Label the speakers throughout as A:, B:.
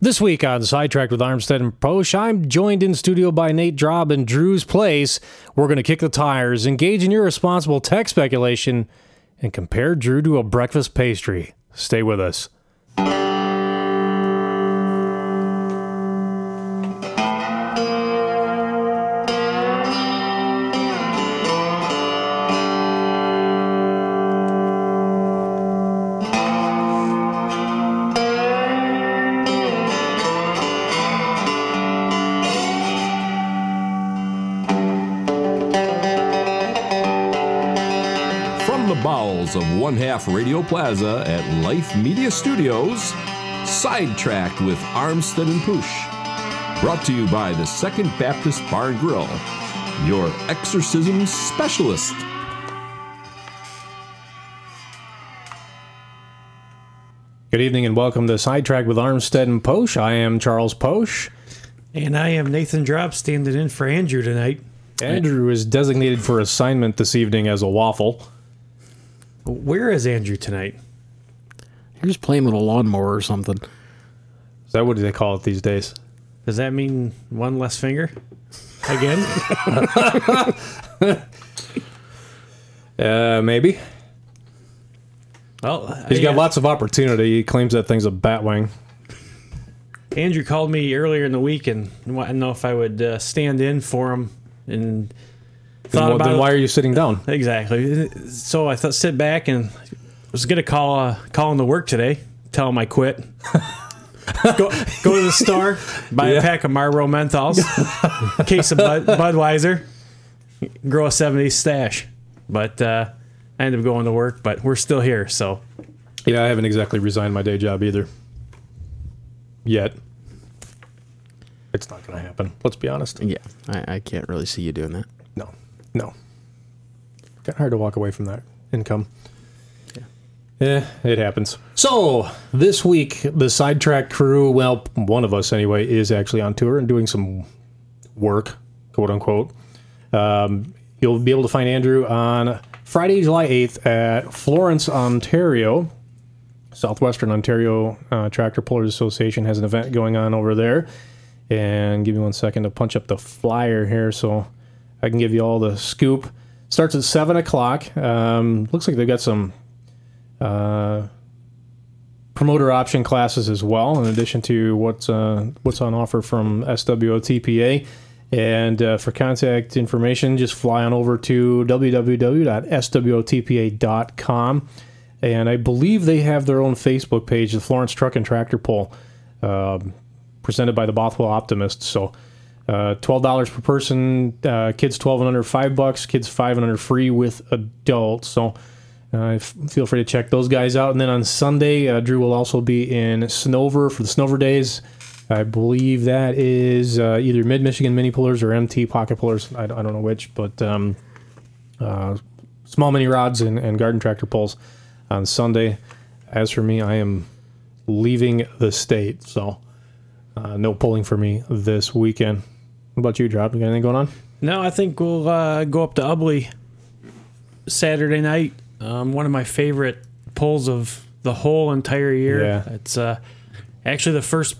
A: This week on Sidetracked with Armstead and Posh, I'm joined in studio by Nate Drob and Drew's Place. We're going to kick the tires, engage in irresponsible tech speculation, and compare Drew to a breakfast pastry. Stay with us.
B: One Half Radio Plaza at Life Media Studios, Sidetracked with Armstead and Posh. Brought to you by the Second Baptist Bar and Grill, your exorcism specialist.
A: Good evening and welcome to Sidetracked with Armstead and Posh. I am Charles Posh.
C: And I am Nathan Drop standing in for Andrew tonight.
A: Andrew is designated for assignment this evening as a waffle.
C: Where is Andrew tonight?
D: You're just playing with a lawnmower or something.
A: Is that what do they call it these days?
C: Does that mean one less finger? Again?
A: Uh, maybe.
C: well,
A: He's got
C: yeah,
A: lots of opportunity. He claims that thing's a bat wing.
C: Andrew called me earlier in the week and wanted to know if I would uh, stand in for him. And
A: Then,
C: thought
A: wh-
C: about
A: then
C: it.
A: why are you sitting down?
C: Exactly. So I thought sit back and was gonna call uh, call him to work today. Tell him I quit. go go to the store, buy
A: Yeah.
C: a pack of Marlboro menthols, case of Bud, Budweiser, grow a '70s stash. But uh, I ended up going to work. But we're still here, so
A: Yeah, I haven't exactly resigned my day job either. Yet. It's not going to happen. Let's be honest.
D: Yeah, I, I can't really see you doing that.
A: No. No. Kind of hard to walk away from that income. Yeah, it happens. So, this week, the Sidetrack crew, well, one of us anyway, is actually on tour and doing some work, quote unquote. Um, you'll be able to find Andrew on Friday, July 8th at Florence, Ontario. Southwestern Ontario uh, Tractor Pullers Association has an event going on over there. And give me one second to punch up the flyer here so I can give you all the scoop. Starts at 7 o'clock. Um, looks like they've got some uh, promoter option classes as well, in addition to what's uh, what's on offer from SWOTPA. And uh, for contact information, just fly on over to www.swotpa.com. And I believe they have their own Facebook page, the Florence Truck and Tractor Pull, um, presented by the Bothwell Optimist. So, uh, twelve dollars per person. Uh, kids twelve and under, five bucks. Kids five and under, free with adults. So, uh, f- feel free to check those guys out. And then on Sunday, uh, Drew will also be in Snover for the Snover Days. I believe that is uh, either Mid Michigan Mini Pullers or MT Pocket Pullers. I, I don't know which, but um, uh, small mini rods and, and garden tractor pulls on Sunday. As for me, I am leaving the state, so no pulling for me this weekend. What about you, Drop? You got anything going on?
C: no, I think we'll uh, go up to Ubly Saturday night. Um, one of my favorite pulls of the whole entire year.
A: Yeah.
C: It's uh, actually the first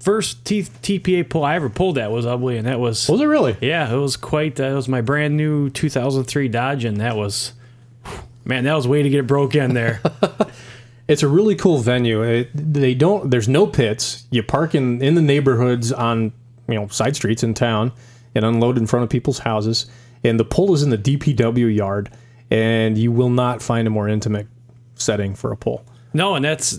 C: first T- TPA pull I ever pulled at was Ubly, and that was
A: Was it really?
C: yeah, it was quite. That was my brand new 2003 Dodge, and that was man, that was way to get it broke in there.
A: It's a really cool venue. It, they don't. There's no pits. You park in in the neighborhoods on you know side streets in town and unload in front of people's houses. And the pull is in the DPW yard, and you will not find a more intimate setting for a pull.
C: no, and that's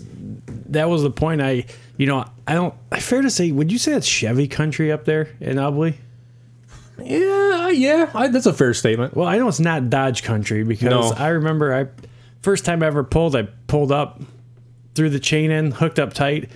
C: that was the point. I you know I don't. I fair to say, would you say it's Chevy country up there in Ubly?
A: Yeah, yeah, I, that's a fair statement.
C: Well, I know it's not Dodge country because
A: No.
C: I remember I first time I ever pulled, I pulled up through the chain in, hooked up tight,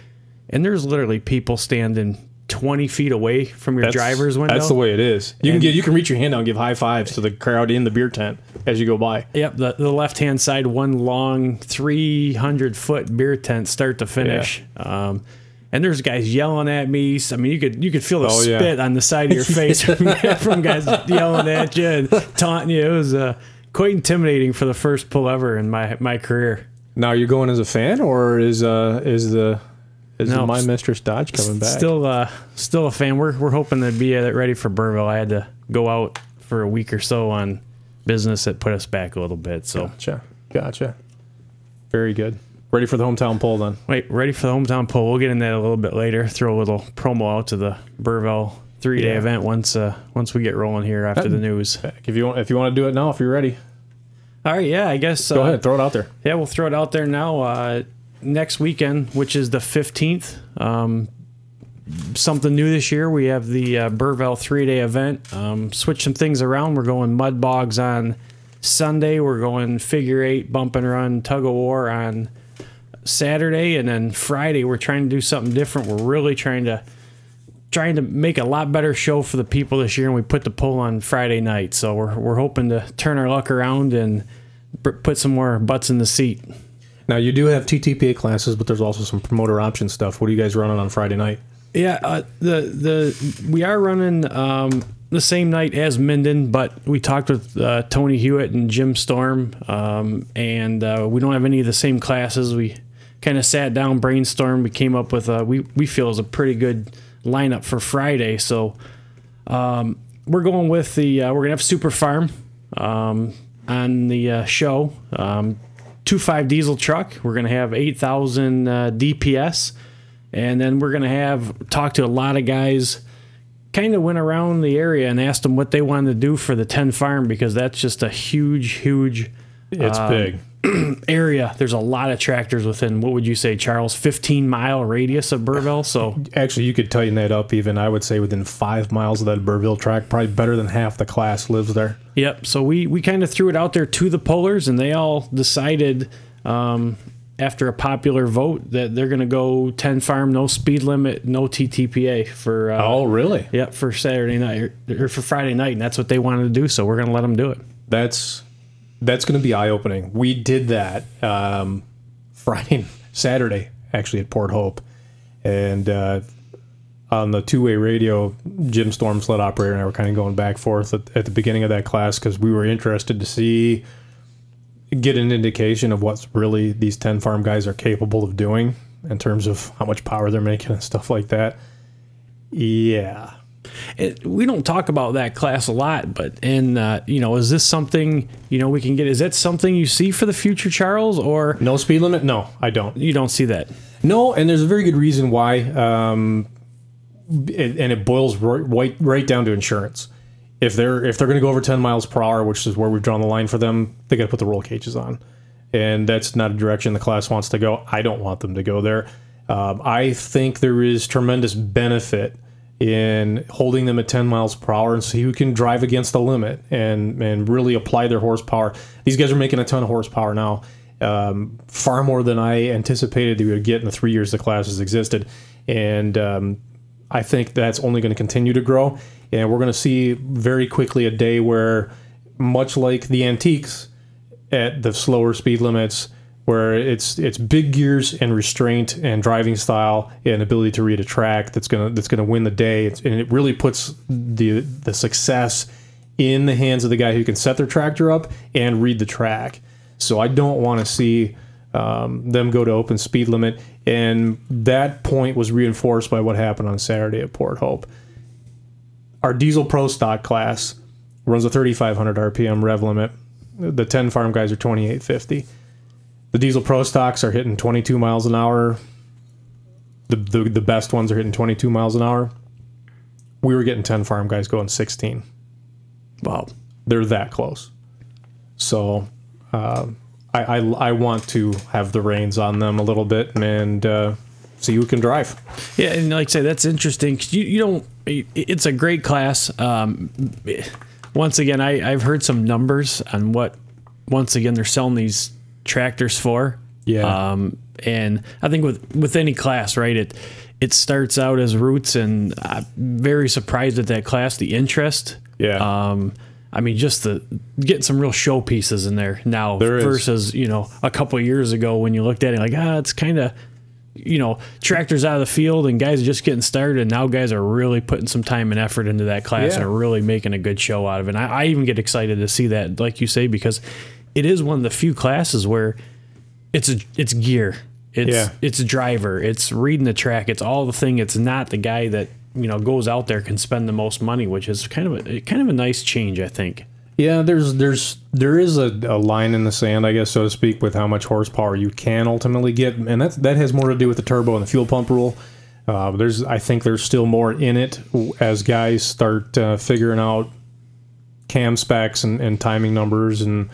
C: and there's literally people standing 20 feet away from your
A: That's,
C: driver's window.
A: That's the way it is. You can get you can reach your hand out and give high fives to the crowd in the beer tent as you go by.
C: Yep, the, the left hand side, one long 300 foot beer tent, start to finish. Um, and there's guys yelling at me. I mean, you could you could feel the
A: Oh, yeah.
C: spit on the side of your face from, from guys yelling at you and taunting you. It was uh, quite intimidating for the first pull ever in my my career.
A: Now, are you going as a fan, or is uh is the Is
C: No,
A: my mistress Dodge coming back?
C: Still, uh, still a fan. We're we're hoping to be uh, ready for Burville. I had to go out for a week or so on business that put us back a little bit. So
A: Gotcha. Gotcha. Very good. Ready for the hometown poll then?
C: wait, ready for the hometown poll. We'll get in that a little bit later. Throw a little promo out to the Burville three day
A: Yeah.
C: event once uh, once we get rolling here after the news.
A: If you want, if you want to do it now, if you're ready,
C: All right, yeah, I guess.
A: go
C: uh,
A: ahead, throw it out there.
C: Yeah, we'll throw it out there now. Uh, next weekend, which is the 15th, um, something new this year. We have the uh, three day event. Um, switch some things around. We're going mud bogs on Sunday. We're going figure eight, bump and run, tug of war on Saturday, and then Friday we're trying to do something different. We're really trying to trying to make a lot better show for the people this year, and we put the poll on Friday night. So we're we're hoping to turn our luck around and put some more butts in the seat.
A: Now you do have TTPA classes, but there's also some promoter option stuff. What are you guys running on Friday night?
C: Yeah, uh, the the we are running um, the same night as Minden, but we talked with uh, Tony Hewitt and Jim Storm, um, and uh, we don't have any of the same classes. We kind of sat down, brainstormed, we came up with a we we feel is a pretty good lineup for Friday. So um, we're going with the uh, we're gonna have Super Farm um, on the uh, show. Um, two five diesel truck. We're gonna have eight thousand uh, DPS, and then we're gonna have talk to a lot of guys. Kind of went around the area and asked them what they wanted to do for the ten farm because that's just a huge, huge
A: It's big.
C: area. There's a lot of tractors within what would you say, Charles, 15 mile radius of Burville. So
A: Actually, you could tighten that up even. I would say within five miles of that Burville track, probably better than half the class lives there.
C: Yep. So we we kind of threw it out there to the pollers, and they all decided um, after a popular vote that they're going to go 10 farm, no speed limit, no TTPA for uh,
A: Oh, really?
C: yep for Saturday night or, or for Friday night, and that's what they wanted to do. So we're going to let them do it.
A: That's that's going to be eye opening. We did that um, Friday, Saturday, actually at Port Hope, and uh, on the two way radio, Jim Storm sled operator and I were kind of going back and forth at, at the beginning of that class because we were interested to see get an indication of what's really these 10 farm guys are capable of doing in terms of how much power they're making and stuff like that. Yeah.
C: It, we don't talk about that class a lot, but and uh, you know, is this something you know we can get? Is that something you see for the future, Charles, or
A: No speed limit? No, I don't.
C: you don't see that?
A: No, and there's a very good reason why, um, it, and it boils right, right down to insurance. If they're if they're going to go over 10 miles per hour, which is where we've drawn the line for them, they got to put the roll cages on, and that's not a direction the class wants to go. I don't want them to go there. Um, I think there is tremendous benefit in holding them at 10 miles per hour and see who can drive against the limit and and really apply their horsepower. These guys are making a ton of horsepower now, um, far more than I anticipated we would get in the three years the class has existed, and um, I think that's only going to continue to grow. And we're going to see very quickly a day where, much like the antiques at the slower speed limits, where it's it's big gears and restraint and driving style and ability to read a track that's gonna that's gonna win the day. It's, and it really puts the the success in the hands of the guy who can set their tractor up and read the track. So I don't want to see um, them go to open speed limit, and that point was reinforced by what happened on Saturday at Port Hope. Our diesel pro stock class runs a 3,500 RPM rev limit. The 10 farm guys are 2850. The diesel pro stocks are hitting 22 miles an hour. The, the the best ones are hitting 22 miles an hour. We were getting 10 farm guys going 16.
C: Wow.
A: They're that close. So um, I, I I want to have the reins on them a little bit and uh, see who can drive.
C: Yeah, and like I say, that's interesting 'cause you, you don't. It's a great class. Um, once again, I, I've heard some numbers on what once again they're selling these tractors for.
A: Yeah.
C: Um, and I think with with any class, right? It it starts out as roots, and I'm very surprised at that class. The interest.
A: Yeah.
C: Um, I mean, just the getting some real show pieces in there now
A: There is.
C: versus you know a couple of years ago when you looked at it like ah, it's kind of you know tractors out of the field and guys are just getting started. And now guys are really putting some time and effort into that class
A: Yeah.
C: and are really making a good show out of it. And I, I even get excited to see that, like you say, because it is one of the few classes where it's a, it's gear. It's
A: Yeah.
C: it's driver. It's reading the track. It's all the thing. It's not the guy that you know goes out there can spend the most money, which is kind of a kind of a nice change, I think.
A: Yeah, there's there's there is a, a line in the sand, I guess, so to speak, with how much horsepower you can ultimately get, and that that has more to do with the turbo and the fuel pump rule. Uh, there's I think there's still more in it as guys start uh, figuring out cam specs and, and timing numbers and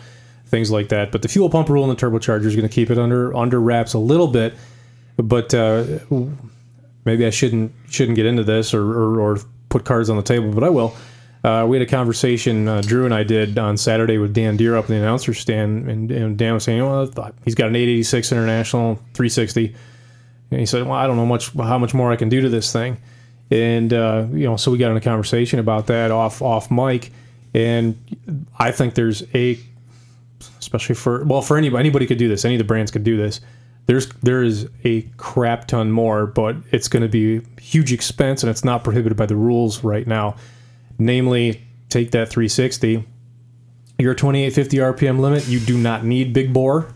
A: things like that. But the fuel pump rule and the turbocharger is going to keep it under under wraps a little bit. But uh, maybe I shouldn't shouldn't get into this or, or, or put cards on the table, but I will. Uh, we had a conversation uh, Drew and I did on Saturday with Dan Deer up in the announcer stand, and, and Dan was saying, "Well, he's got an 886 International 360." And he said, "Well, I don't know much how much more I can do to this thing." And uh, you know, so we got in a conversation about that off off mic, and I think there's a especially for well for anybody anybody could do this. Any of the brands could do this. There's there is a crap ton more but it's going to be huge expense and it's not prohibited by the rules right now. Namely take that 360 your 2850 rpm limit you do not need big bore.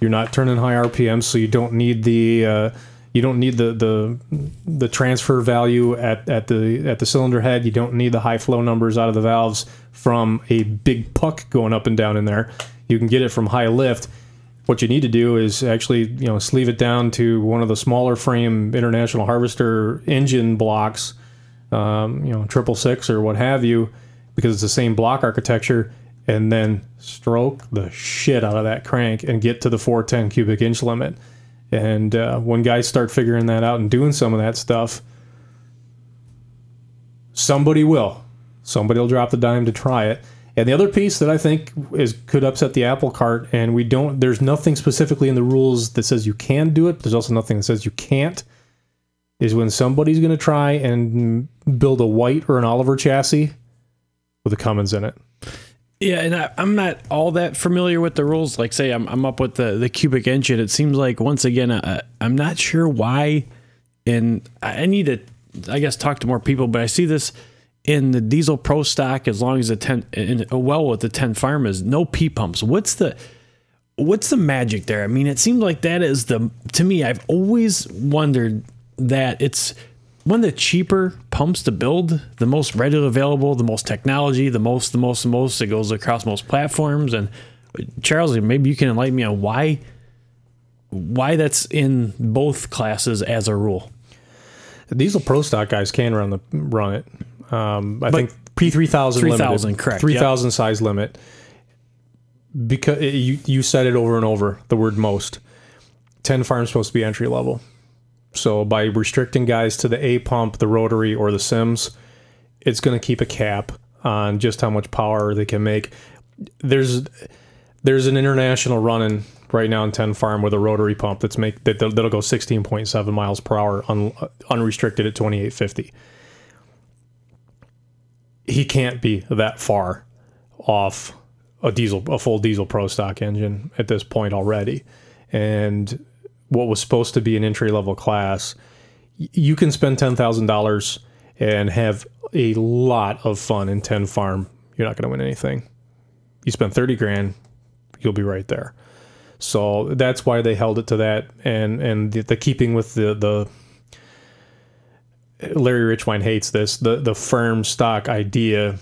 A: You're not turning high rpm so you don't need the uh, you don't need the, the the transfer value at, at the at the cylinder head. You don't need the high flow numbers out of the valves from a big puck going up and down in there you can get it from high lift. What you need to do is actually you know sleeve it down to one of the smaller frame international harvester engine blocks um, you know triple six or what have you because it's the same block architecture and then stroke the shit out of that crank and get to the 410 cubic inch limit. And uh, when guys start figuring that out and doing some of that stuff somebody will. Somebody will drop the dime to try it and the other piece that I think is could upset the apple cart, and we don't. There's nothing specifically in the rules that says you can do it. But There's also nothing that says you can't. Is when somebody's going to try and build a white or an Oliver chassis with a Cummins in it.
C: Yeah, and I, I'm not all that familiar with the rules. Like, say, I'm, I'm up with the, the cubic engine. It seems like once again, I'm not sure why, and I need to, I guess, talk to more people. But I see this in the diesel pro stock as long as the ten, in, uh, well with the ten farm is no P pumps. What's the what's the magic there? I mean, it seems like that is the to me. I've always wondered that it's one of the cheaper pumps to build, the most readily available, the most technology, the most, the most, the most. It goes across most platforms. And uh, Charles, maybe you can enlighten me on why why that's in both classes as a rule.
A: Diesel pro stock guys can run the run it. Um, I think P three thousand
C: 3000, correct,
A: Three thousand size limit. Because it, you you said it over and over the word most. Ten farms supposed to be entry level. So by restricting guys to the A pump, the rotary, or the Simms, it's going to keep a cap on just how much power they can make. There's there's an international running right now in 10 farm with a rotary pump that's make that that'll go 16.7 miles per hour un, unrestricted at 2850 he can't be that far off a diesel a full diesel pro stock engine at this point already. And what was supposed to be an entry level class you can spend $10,000 and have a lot of fun in 10 farm. You're not going to win anything. You spend 30 grand you'll be right there. So that's why they held it to that and and the, the keeping with the the Larry Richwine hates this. The the firm stock idea.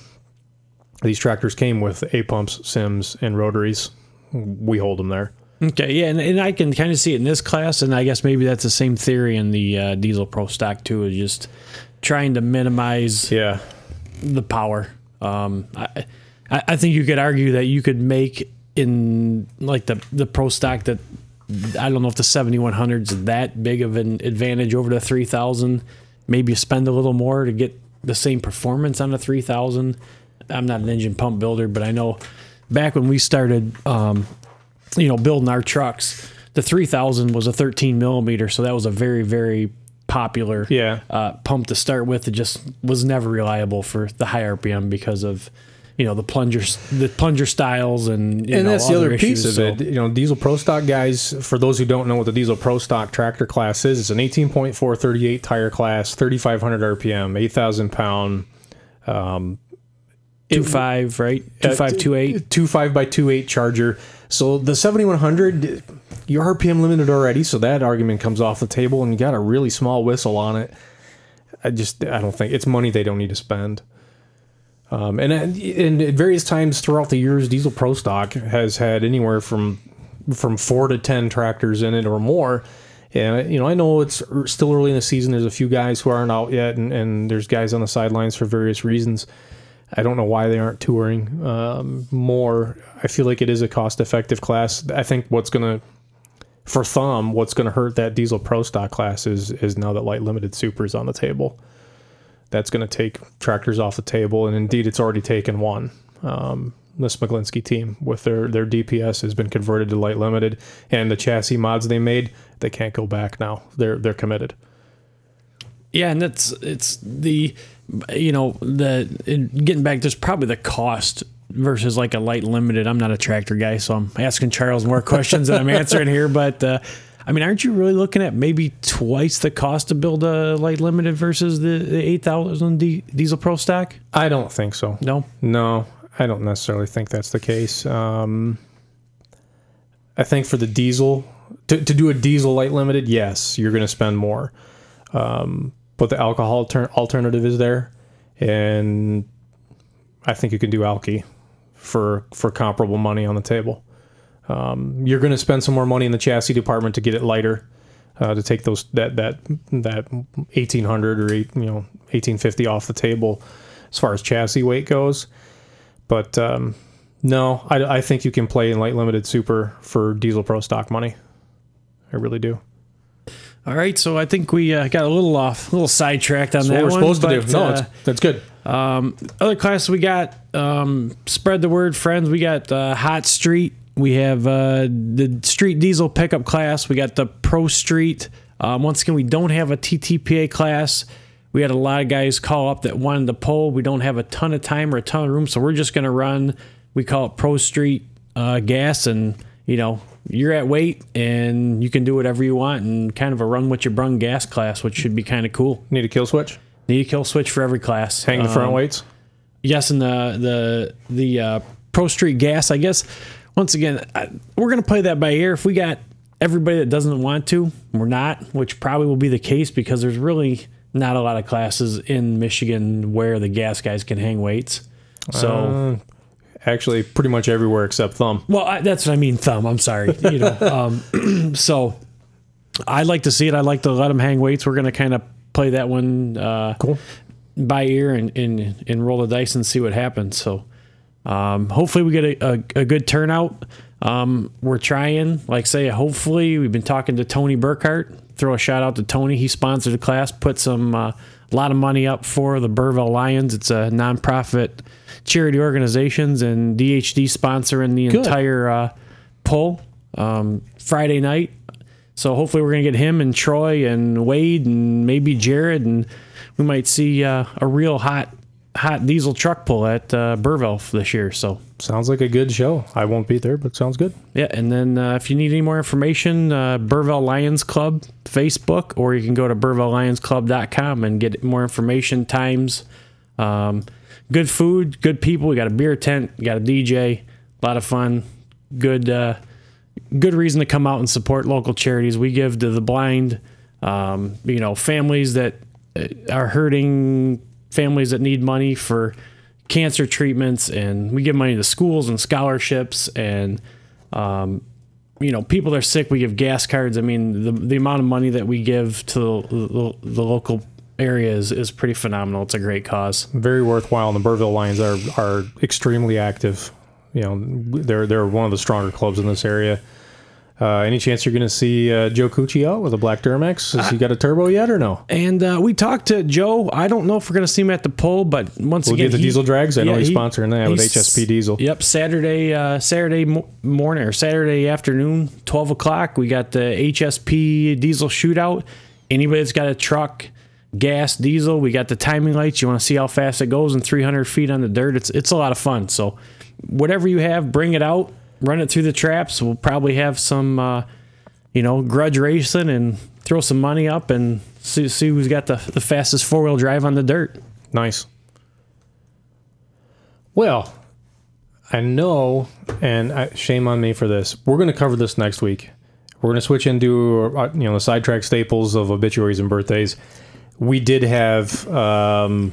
A: These tractors came with A pumps, Simms, and rotaries. We hold them there.
C: Okay, yeah, and, and I can kind of see it in this class, and I guess maybe that's the same theory in the uh, diesel pro stock too, is just trying to minimize
A: Yeah,
C: the power. Um, I, I think you could argue that you could make in like the the pro stock that I don't know if the 7100 is that big of an advantage over the 3000. Maybe spend a little more to get the same performance on the 3000. I'm not an engine pump builder, but I know back when we started, um, you know, building our trucks, the 3000 was a 13 millimeter, so that was a very very popular
A: Yeah.
C: uh, pump to start with. It just was never reliable for the high RPM because of you know the plungers, the plunger styles, and you
A: and
C: know,
A: that's the other
C: issues.
A: piece of
C: So-
A: it. You know, diesel pro stock guys. For those who don't know what the diesel pro stock tractor class is, it's an 18.4 38 tire class, 3,500 RPM, 8,000 pound.
C: Um, two five right uh, two five two eight.
A: two five by two eight charger. So the seventy one hundred, you're RPM limited already, so that argument comes off the table, and you got a really small whistle on it. I just I don't think it's money they don't need to spend. Um, and and at various times throughout the years, Diesel Pro Stock has had anywhere from from four to ten tractors in it or more. And you know, I know it's er- still early in the season. There's a few guys who aren't out yet, and, and there's guys on the sidelines for various reasons. I don't know why they aren't touring um, more. I feel like it is a cost-effective class. I think what's gonna for thumb, what's to hurt that diesel pro stock class is is now that light limited super is on the table. That's going to take tractors off the table, and indeed, it's already taken one. Um, the Smiglinski team with their their DPS has been converted to light limited, and the chassis mods they made, they can't go back now. They're they're committed.
C: Yeah, and that's it's the you know the in getting back. There's probably the cost versus like a light limited. I'm not a tractor guy, so I'm asking Charles more questions than I'm answering here. But uh, I mean, aren't you really looking at maybe twice the cost to build a light limited versus the, the eight thousand diesel pro stack?
A: I don't think so.
C: No,
A: No, I don't necessarily think that's the case. Um, I think for the diesel, to, to do a diesel light limited, yes, you're going to spend more. Um, but the alcohol alter- alternative is there. And I think you can do alky for, for comparable money on the table. Um, you're going to spend some more money in the chassis department to get it lighter. Uh, to take those that that that 1800 or eight, you know 1850 off the table as far as chassis weight goes. But um, no, I, I think you can play in light limited super for diesel pro stock money. I really do.
C: All right, so I think we uh, got a little off, a little sidetracked on
A: That's
C: that
A: what we're
C: one,
A: supposed to
C: but,
A: do. No,
C: uh,
A: it's, that's good.
C: other class we got um, spread the word friends we got uh, hot street we have uh, the street diesel pickup class. We got the pro street. Um, once again we don't have a ttpa class. We had a lot of guys call up that wanted to pull. We don't have a ton of time or a ton of room so we're just going to run. We call it pro street uh, gas and you know you're at weight and you can do whatever you want and kind of a run with your brung gas class which should be kind of cool.
A: Need a kill switch.
C: need a kill switch for every class.
A: Hang the front
C: Um,
A: weights.
C: yes, and the the the uh, Pro Street Gas. I guess once again, I, we're gonna play that by ear. If we got everybody that doesn't want to, we're not, which probably will be the case because there's really not a lot of classes in Michigan where the gas guys can hang weights. So,
A: Actually, pretty much everywhere except thumb.
C: well, I, that's what I mean. Thumb. I'm sorry. You know. um, so, I'd like to see it. I'd like to let them hang weights. We're gonna kind of play that one. Uh,
A: Cool.
C: by ear and, and, and roll the dice and see what happens. So um, hopefully we get a, a, a good turnout. Um, we're trying, like say, hopefully we've been talking to Tony Burkhart. Throw a shout out to Tony. He sponsored the class, put some uh, a lot of money up for the Burville Lions. It's a nonprofit charity organizations and DHD sponsoring the
A: Good.
C: entire uh, pull um, Friday night. So hopefully we're gonna get him and Troy and Wade and maybe Jared and we might see uh, a real hot hot diesel truck pull at uh, Burville this year. So
A: Sounds like a good show. I won't be there, but sounds good.
C: yeah, and then uh, if you need any more information, uh, Burville Lions Club Facebook, or you can go to burvillelionsclub.com and get more information, times, um, good food, good people. We got a beer tent, we got a DJ, a lot of fun, good uh, good reason to come out and support local charities. We give to the blind, um, you know, families that uh, are hurting, families that need money for cancer treatments, and we give money to schools and scholarships, and um, you know, people that are sick. We give gas cards. I mean, the the amount of money that we give to the, the, the local area is, is pretty phenomenal. It's a great cause.
A: Very worthwhile. And the Burville Lions are are extremely active. You know, they're they're one of the stronger clubs in this area. Uh, any chance you're going to see uh, Joe Cucci out with a black Duramax? Has he got a turbo yet or no?
C: And uh, we talked to Joe. I don't know if we're going to see him at the pull, but once
A: We'll
C: again,
A: get the
C: he-
A: diesel drags. I know he's
C: he-
A: sponsoring that with HSP Diesel.
C: Yep, Saturday, uh, Saturday morning or Saturday afternoon, twelve o'clock. We got the HSP diesel shootout. Anybody that's got a truck, gas, diesel, we got the timing lights. You want to see how fast it goes in three hundred feet on the dirt. It's it's a lot of fun. So, whatever you have, bring it out, run it through the traps. We'll probably have some, uh, you know, grudge racing and throw some money up and see see who's got the the fastest four wheel drive on the dirt.
A: Nice. Well, I know, and I, shame on me for this. We're going to cover this next week. we're going to switch into uh, you know the sidetrack staples of obituaries and birthdays. We did have um,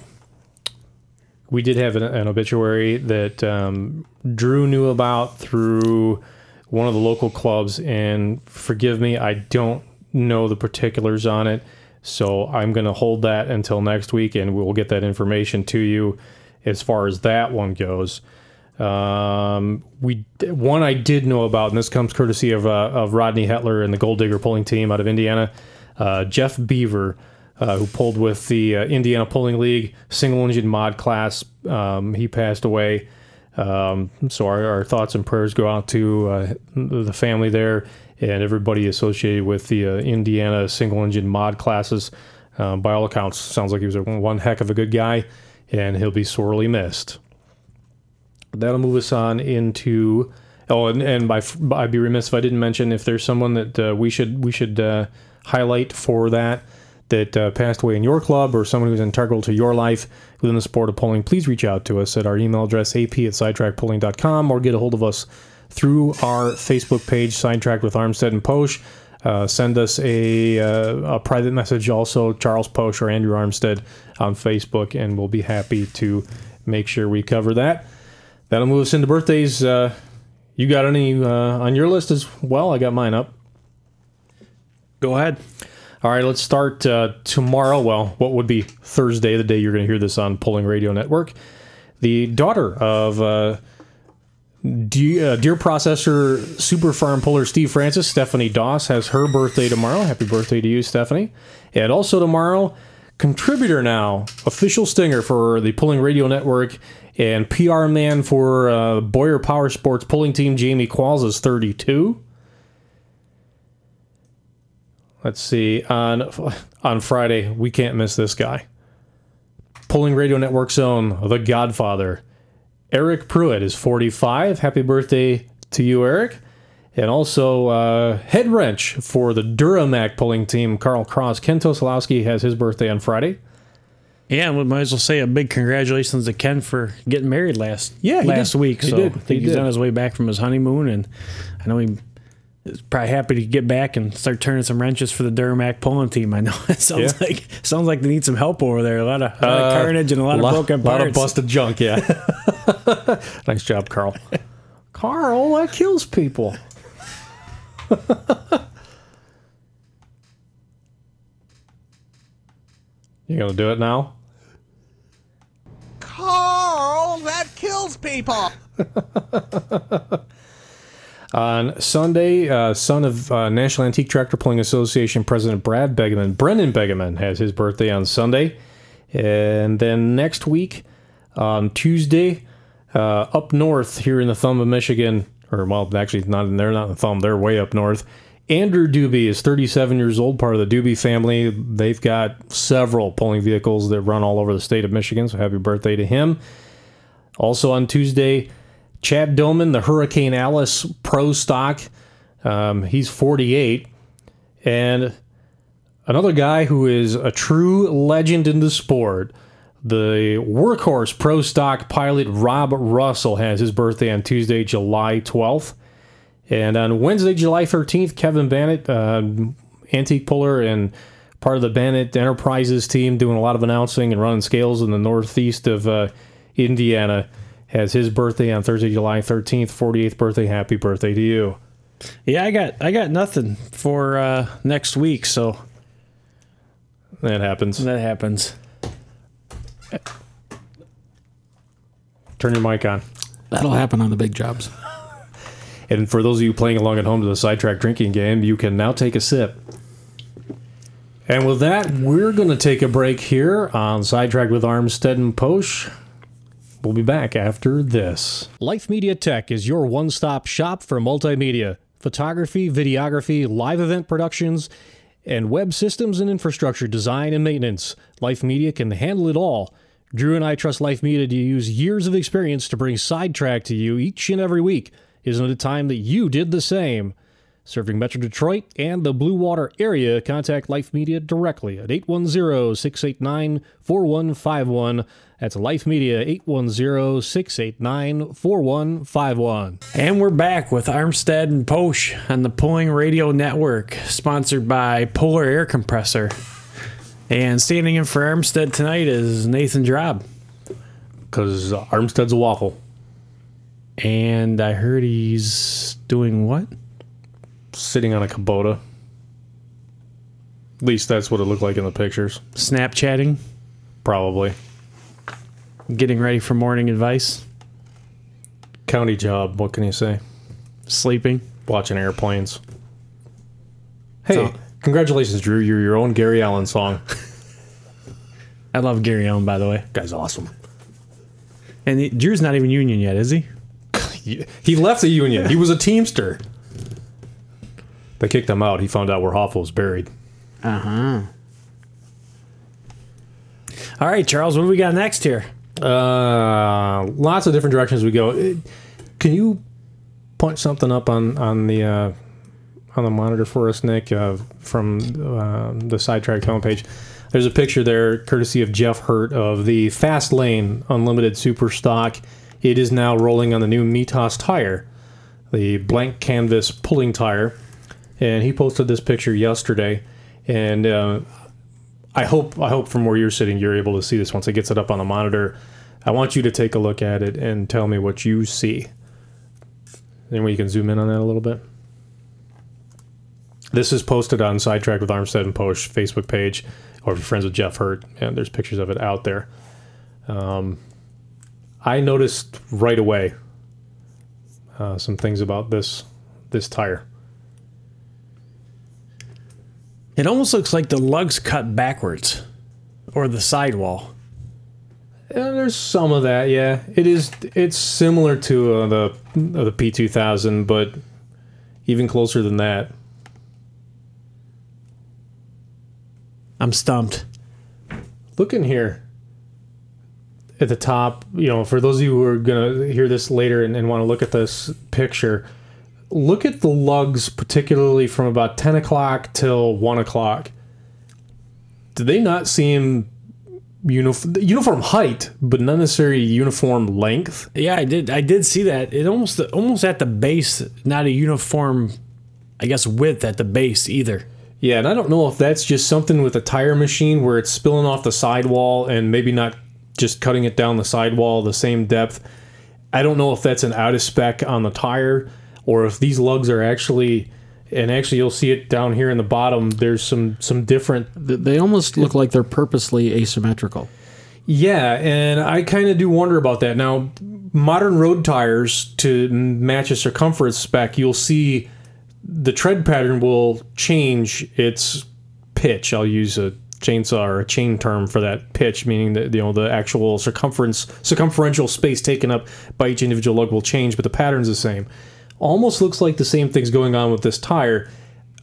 A: we did have an, an obituary that um, Drew knew about through one of the local clubs, and forgive me, I don't know the particulars on it, so I'm going to hold that until next week, and we'll get that information to you as far as that one goes. Um, we one I did know about, and this comes courtesy of uh, of Rodney Hetler and the Gold Digger pulling team out of Indiana. Uh, Jeff Beaver, uh, who pulled with the uh, Indiana Pulling League single engine mod class, um, he passed away. Um, so our, our, thoughts and prayers go out to uh, the family there and everybody associated with the uh, Indiana single engine mod classes. Um, by all accounts, sounds like he was a, one heck of a good guy, and he'll be sorely missed that'll move us on into. Oh, and, and by, I'd be remiss if I didn't mention if there's someone that uh, we should we should uh, highlight for that that uh, passed away in your club or someone who's integral to your life within the sport of polling, please reach out to us at our email address ap at sidetrackpulling.com or get a hold of us through our Facebook page, Sidetracked with Armstead and Posh. Uh, send us a, uh, a private message also, Charles Posh or Andrew Armstead on Facebook, and we'll be happy to make sure we cover that that'll move us into birthdays. Uh, you got any uh, on your list as well? I got mine up.
C: Go ahead.
A: All right, let's start uh, tomorrow. Well, what would be Thursday, the day you're going to hear this on Pulling Radio Network? The daughter of uh, deer, uh, deer processor super farm puller Steve Francis, Stephanie Doss, has her birthday tomorrow. Happy birthday to you, Stephanie. And also tomorrow, contributor now, official stinger for the Pulling Radio Network and PR man for uh, Boyer Power Sports pulling team, Jamie Qualls, is 32. Let's see. On on Friday, we can't miss this guy. Pulling Radio Network's own, The Godfather. Eric Pruitt is 45. Happy birthday to you, Eric. And also, uh, head wrench for the Duramac pulling team, Carl Cross. Ken Tosolowski has his birthday on Friday.
C: Yeah, we might as well say a big congratulations to Ken for getting married last
A: yeah,
C: last
A: did.
C: week.
A: He
C: so
A: did.
C: I think
A: he
C: he's
A: did.
C: on his way back from his honeymoon, and I know he is probably happy to get back and start turning some wrenches for the Duramac pulling team. I know it sounds
A: Yeah.
C: like sounds like they need some help over there. A lot of, a lot of
A: Uh,
C: carnage and a lot of broken parts.
A: A lot
C: parts.
A: of busted junk, yeah. nice job, Carl. Carl, that kills people. you gonna do it now?
E: Carl, that kills people.
A: On Sunday, uh, son of uh, National Antique Tractor Pulling Association President Brad Begeman, Brendan Begeman, has his birthday on Sunday. And then next week, on Tuesday, uh, up north here in the thumb of Michigan, or well, actually, not in, they're not in the thumb, they're way up north. Andrew Doobie is 37 years old, part of the Doobie family. They've got several pulling vehicles that run all over the state of Michigan, so happy birthday to him. Also on Tuesday, Chad Doman, the Hurricane Alice Pro Stock. Um, he's 48. And another guy who is a true legend in the sport, the workhorse Pro Stock pilot Rob Russell has his birthday on Tuesday, July 12th. And on Wednesday, July 13th, Kevin Bennett, uh, antique puller and part of the Bennett Enterprises team, doing a lot of announcing and running scales in the northeast of uh, Indiana, has his birthday on Thursday, July 13th, 48th birthday. Happy birthday to you.
C: yeah, I got I got nothing for uh, next week, so
A: That happens.
C: that happens.
A: Turn your mic on.
D: That'll happen on the big jobs.
A: And for those of you playing along at home to the sidetrack drinking game, you can now take a sip. And with that, we're going to take a break here on Sidetrack with Armstead and Posh. We'll be back after this. Life Media Tech is your one stop shop for multimedia, photography, videography, live event productions, and web systems and infrastructure design and maintenance. Life Media can handle it all. Drew and I trust Life Media to use years of experience to bring Sidetrack to you each and every week. Isn't it time that you did the same? Serving Metro Detroit and the Blue Water area, contact Life Media directly at 810 689 4151. That's Life Media 810 689 4151.
C: And we're back with Armstead and Posh on the Pulling Radio Network, sponsored by Polar Air Compressor. And standing in for Armstead tonight is Nathan Drob.
A: Because Armstead's a waffle.
C: And I heard he's doing what?
A: Sitting on a Kubota. At least that's what it looked like in the pictures.
C: Snapchatting,
A: Probably.
C: Getting ready for morning advice,
A: County job, what can you say?
C: sleeping.
A: Watching airplanes. Hey,
C: So-
A: congratulations, Drew. You're your own Gary Allan song.
C: I love Gary Allan, by the way.
A: Guy's awesome.
C: And he, Drew's not even union yet, is he?
A: He, left the union. He was a Teamster. They kicked him out. He found out where Hoffa was buried.
D: Uh huh.
C: All right, Charles, what do we got next here?
A: Uh, lots of different directions we go. Uh, Can you punch something up on on the uh, on the monitor for us, Nick, uh, from uh, the sidetrack homepage? There's a picture there, courtesy of Jeff Hurt, of the Fast Lane Unlimited Super Stock. It is now rolling on the new Mitas tire, the blank canvas pulling tire, and he posted this picture yesterday. And uh, I hope I hope from where you're sitting, you're able to see this once it gets it up on the monitor. I want you to take a look at it and tell me what you see. Then you can zoom in on that a little bit. This is posted on Sidetrack with Armstead and Posh Facebook page, or if you're friends with Jeff Hurt, and there's pictures of it out there. Um, I noticed right away uh, some things about this this tire.
C: It almost looks like the lugs cut backwards, or the sidewall.
A: Yeah, there's some of that. Yeah, it is. It's similar to uh, the uh, the P2000, but even closer than that.
C: I'm stumped.
A: Look in here at the top. You know, for those of you who are gonna hear this later and, and want to look at this picture, look at the lugs, particularly from about 10 o'clock till 1 o'clock. Do they not seem uniform, uniform height, but not necessarily uniform length?
C: Yeah, I did. I did see that. It almost almost at the base, not a uniform, I guess width at the base either.
A: Yeah, and I don't know if that's just something with a tire machine where it's spilling off the sidewall and maybe not just cutting it down the sidewall the same depth. I don't know if that's an out of spec on the tire or if these lugs are actually and actually you'll see it down here in the bottom there's some some different
D: They almost look like they're purposely asymmetrical.
A: Yeah, and I kind of do wonder about that. Now, modern road tires to match a circumference spec, you'll see the tread pattern will change its pitch. I'll use a chainsaw or a chain term for that pitch, meaning that you know the actual circumference circumferential space taken up by each individual lug will change, but the pattern's the same. Almost looks like the same thing's going on with this tire.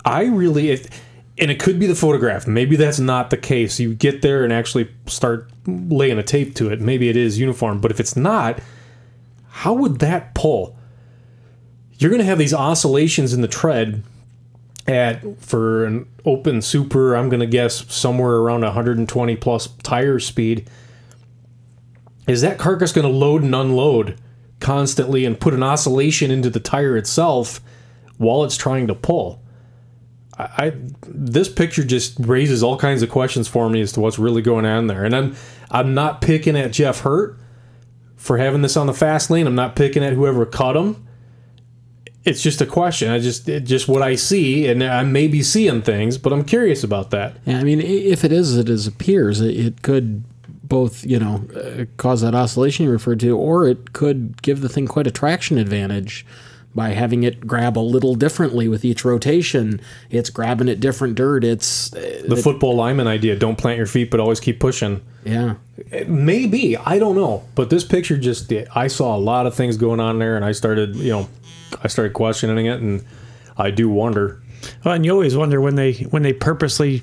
A: I really, and it could be the photograph. Maybe that's not the case. You get there and actually start laying a tape to it. Maybe it is uniform, but if it's not, how would that pull? You're going to have these oscillations in the tread at for an open super. I'm going to guess somewhere around 120 plus tire speed. Is that carcass going to load and unload constantly and put an oscillation into the tire itself while it's trying to pull? I, I this picture just raises all kinds of questions for me as to what's really going on there. And I'm I'm not picking at Jeff Hurt for having this on the fast lane. I'm not picking at whoever cut him. It's just a question. I just just what I see, and I may be seeing things, but I'm curious about that.
D: Yeah, I mean, if it is as it appears, it could both, you know, uh, cause that oscillation you referred to, or it could give the thing quite a traction advantage by having it grab a little differently with each rotation. It's grabbing at different dirt. It's uh,
A: The football lineman idea: don't plant your feet, but always keep pushing.
D: yeah.
A: Maybe I don't know, but this picture just I saw a lot of things going on there, and I started you know I started questioning it, and I do wonder.
C: Well, and you always wonder when they when they purposely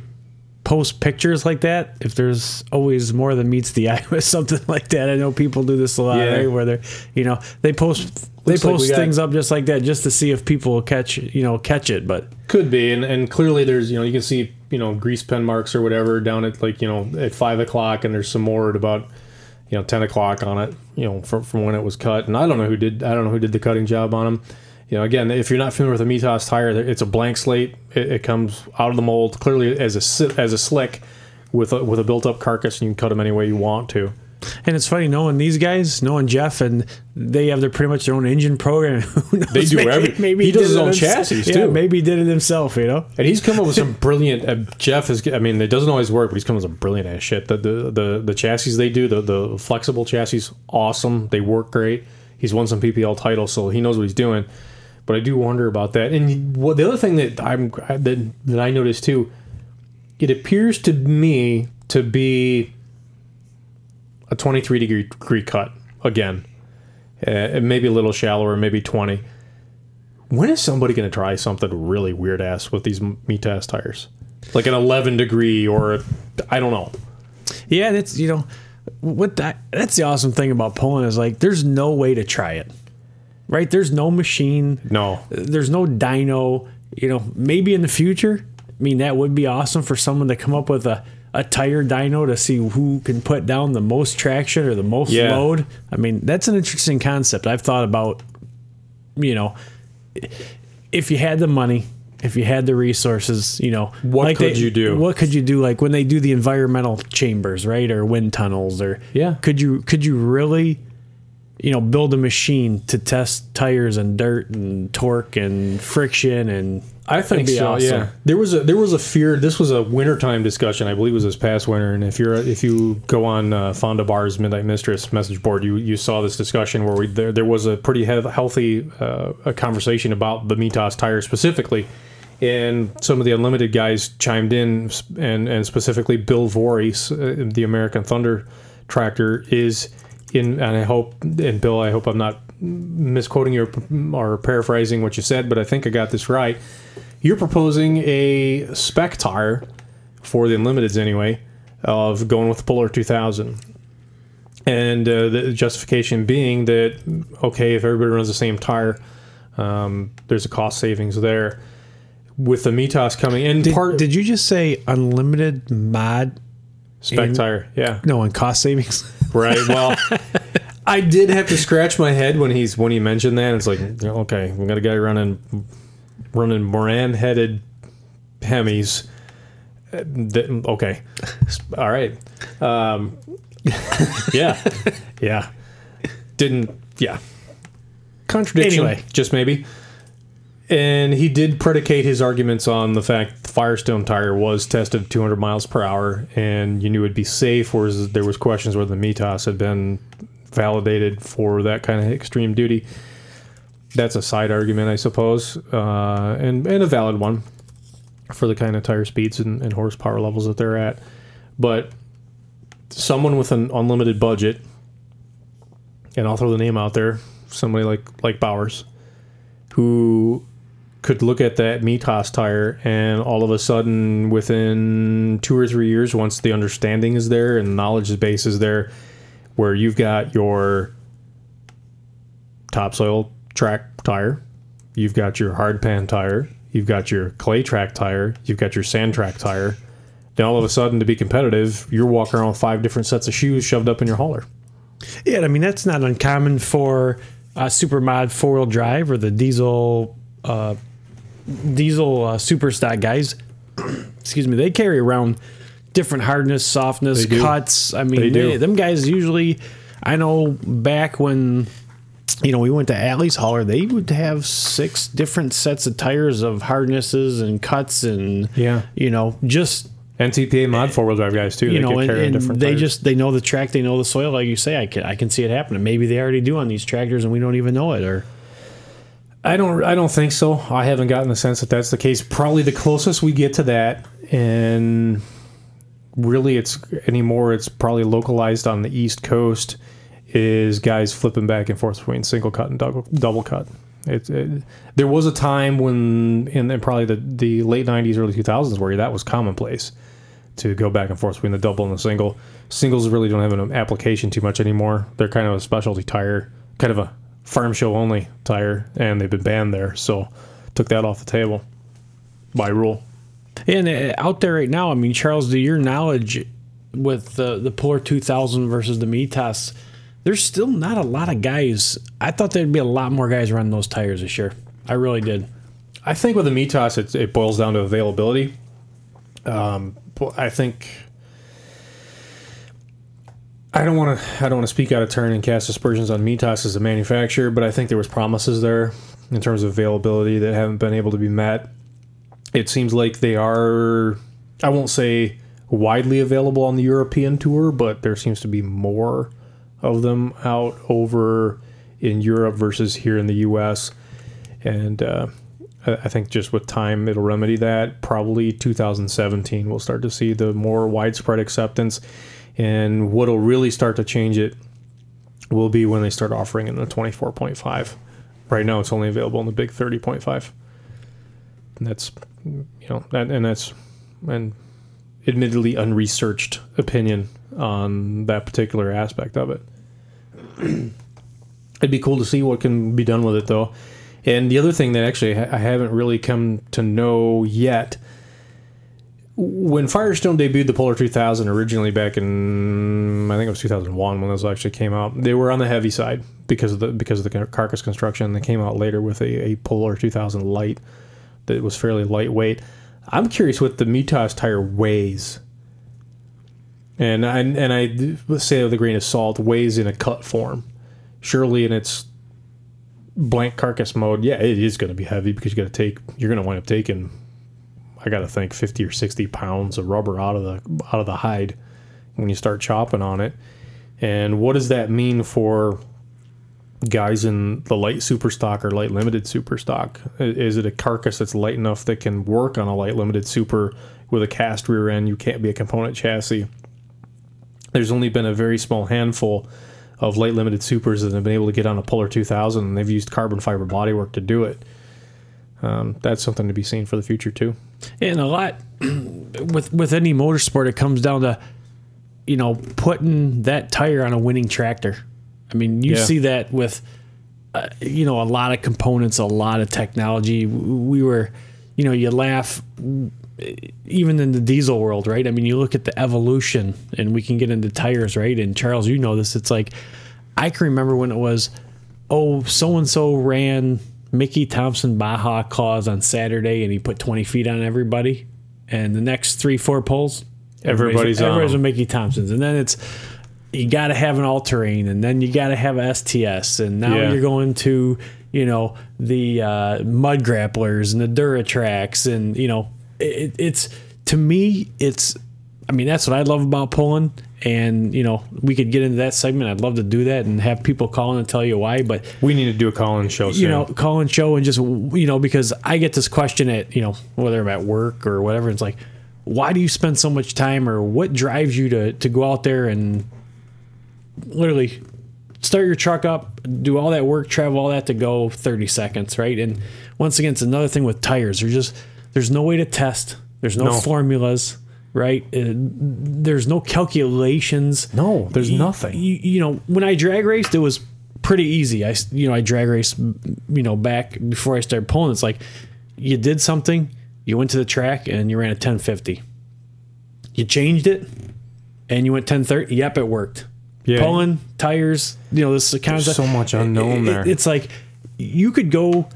C: post pictures like that, if there's always more than meets the eye with something like that, I know people do this a lot,
A: Yeah.
C: right? Where they're, you know, they post they
A: Looks like
C: post
A: got-
C: things up just like that just to see if people catch, you know, catch it. But
A: Could be, and, and clearly there's you know you can see you know grease pen marks or whatever down at like you know at five o'clock, and there's some more at about you know ten o'clock on it, you know from, from when it was cut. And I don't know who did I don't know who did the cutting job on them. You know, again, if you're not familiar with a Mitas tire, it's a blank slate. It, it comes out of the mold clearly as a as a slick with a, with a built up carcass, and you can cut them any way you want to.
C: and it's funny knowing these guys, knowing Jeff, and they have their pretty much their own engine program. Knows?
A: They do
C: maybe,
A: every-
C: Maybe
A: he does his own chassis,
C: yeah,
A: too.
C: Maybe he did it himself. You know.
A: And he's come up with some brilliant. Uh, Jeff is. I mean, it doesn't always work, but he's come up with some brilliant ass shit. The the the, the chassis they do, the the flexible chassis, awesome. They work great. He's won some PPL titles, so he knows what he's doing. But I do wonder about that. And what the other thing that I'm that that I noticed too, it appears to me to be a 23 degree, degree cut again, uh, maybe a little shallower, maybe 20 when is somebody going to try something really weird ass with these Mitas tires? Like an 11 degree or a, I don't know.
C: Yeah, that's you know what that that's the awesome thing about pulling is like there's no way to try it. Right? There's no machine.
A: No.
C: There's no dyno. You know, maybe in the future, I mean that would be awesome for someone to come up with a a tire dyno to see who can put down the most traction or the most
A: Yeah.
C: load. I mean, that's an interesting concept. I've thought about you know, if you had the money, if you had the resources, you know,
A: What could you do?
C: What could you do? Like when they do the environmental chambers, right, or wind tunnels, or
A: Yeah.
C: could you could you really, you know, build a machine to test tires and dirt and torque and friction and
A: I think so.
C: awesome.
A: Yeah, there was a there was a fear. This was a wintertime discussion. I believe it was this past winter. And if you're if you go on uh, Fonda Bar's Midnight Mistress message board, you you saw this discussion where we there there was a pretty he- healthy uh, a conversation about the Mitas tire specifically, and some of the unlimited guys chimed in and and specifically Bill Voorhees, uh, the American Thunder tractor is in and I hope and Bill I hope I'm not misquoting you or, paraphrasing what you said, but I think I got this right. You're proposing a spec tire for the Unlimiteds anyway of going with the Puller 2000. And uh, the justification being that, okay, if everybody runs the same tire, um, there's a cost savings there. With the Mitas coming in,
C: did,
A: part
C: did you just say unlimited mod?
A: spec
C: and-
A: tire, yeah.
C: No, and cost savings.
A: Right. Well, I did have to scratch my head when he's when he mentioned that. It's like, okay, we got a guy running running Moran headed Hemis. Uh, Okay. All right. Um, yeah. Yeah. Didn't. Yeah. Contradiction.
C: Anyway.
A: just maybe. And he did predicate his arguments on the fact Firestone tire was tested 200 miles per hour, and you knew it'd be safe. Whereas there was questions whether the Mitas had been validated for that kind of extreme duty. That's a side argument, I suppose, uh, and and a valid one for the kind of tire speeds and, and horsepower levels that they're at. But someone with an unlimited budget, and I'll throw the name out there, somebody like like Bowers, who could look at that Mitas tire and all of a sudden within two or three years once the understanding is there and knowledge base is there where you've got your topsoil track tire you've got your hard pan tire you've got your clay track tire you've got your sand track tire then all of a sudden to be competitive you're walking around with five different sets of shoes shoved up in your hauler.
C: Yeah, I mean that's not uncommon for uh, Supermod four wheel drive or the diesel uh, diesel uh, super stock guys. Excuse me, they carry around different hardness, softness, cuts. I mean,
A: They do.
C: they- them guys usually. I know back when you know we went to Alley's hauler, they would have six different sets of tires of hardnesses and cuts and
A: Yeah.
C: you know just
A: ntpa mod four-wheel drive guys too
C: you
A: they
C: know, and,
A: carry
C: and
A: different
C: they
A: tires.
C: just they know the track, they know the soil, like you say. I can I can see it happening. Maybe they already do on these tractors, and we don't even know it. Or
A: I don't. I don't think so. I haven't gotten the sense that that's the case. Probably the closest we get to that, and really, it's anymore. It's probably localized on the East Coast. Is guys flipping back and forth between single cut and double, double cut. It, it, there was a time when, in, probably the, the late '90s, early 2000s, where that was commonplace. to go back and forth between the double and the single. Singles really don't have an application too much anymore. They're kind of a specialty tire, kind of a farm show only tire, and they've been banned there. So took that off the table by rule.
C: And uh, out there right now, I mean, Charles, to your knowledge, with the the Puller 2000 versus the Mitas, there's still not a lot of guys. I thought there'd be a lot more guys running those tires this year. I really did.
A: I think with the Mitas, it, it boils down to availability. Um, I think I don't want to. I don't want to speak out of turn and cast aspersions on Mitas as a manufacturer, but I think there was promises there in terms of availability that haven't been able to be met. It seems like they are. I won't say widely available on the European tour, but there seems to be more of them out over in Europe versus here in the U.S. And uh, I think just with time, it'll remedy that. Probably 2017, we'll start to see the more widespread acceptance. And what'll really start to change it will be when they start offering in the 24.5. Right now, it's only available in the big 30.5. And that's, you know, that, and that's an admittedly unresearched opinion on that particular aspect of it. It'd be cool to see what can be done with it, though. And the other thing that actually I haven't really come to know yet, when Firestone debuted the Puller 2000 originally back in I think it was 2001 when those actually came out, they were on the heavy side because of the because of the carcass construction. They came out later with a, a Puller 2000 light that was fairly lightweight. I'm curious what the Mitas tire weighs. And I and I say with a grain of salt weighs in a cut form. Surely in its blank carcass mode, yeah, it is going to be heavy because you got to take. You're going to wind up taking. I got to think fifty or sixty pounds of rubber out of the out of the hide when you start chopping on it. And what does that mean for guys in the light super stock or light limited super stock? Is it a carcass that's light enough that can work on a light limited super with a cast rear end? You can't be a component chassis. There's only been a very small handful of light limited supers that have been able to get on a Puller 2000, and they've used carbon fiber bodywork to do it. Um, that's something to be seen for the future too.
C: And a lot with with any motorsport, it comes down to you know putting that tire on a winning tractor. I mean, you
A: Yeah.
C: see that with uh, you know a lot of components, a lot of technology. We were, you know, you laugh even in the diesel world, right? I mean, you look at the evolution, and we can get into tires, right? And Charles, you know this. It's like I can remember when it was, oh, so and so ran Mickey Thompson Baja claws on Saturday, and he put twenty feet on everybody, and the next three, four pulls,
A: Everybody's on
C: everybody's
A: them.
C: with Mickey Thompsons, and then it's you got to have an all terrain, and then you got to have a STS, and now
A: Yeah.
C: you're going to you know the uh, mud grapplers and the Duratrax, and you know it, it's to me it's I mean that's what I love about pulling, and you know we could get into that segment. I'd love to do that and have people call in and tell you why, but
A: We need to do a call-in show soon.
C: you know, call and show and just you know because I get this question at you know whether I'm at work or whatever. It's like, why do you spend so much time, or what drives you to to go out there and literally start your truck up, do all that work, travel all that to go 30 seconds, right? And once again, it's another thing with tires. There's just there's no way to test. There's no,
A: No.
C: formulas, right? Uh, there's no calculations.
A: No, there's
C: You-
A: nothing.
C: You, you know, when I drag raced, it was pretty easy. I, you know, I drag raced, you know, back before I started pulling. It's like you did something, you went to the track and you ran a 1050. You changed it and you went 1030. Yep, it worked.
A: Yeah.
C: Pulling, tires, you know, this kind of
A: so much unknown
C: it-
A: there.
C: It's like you could go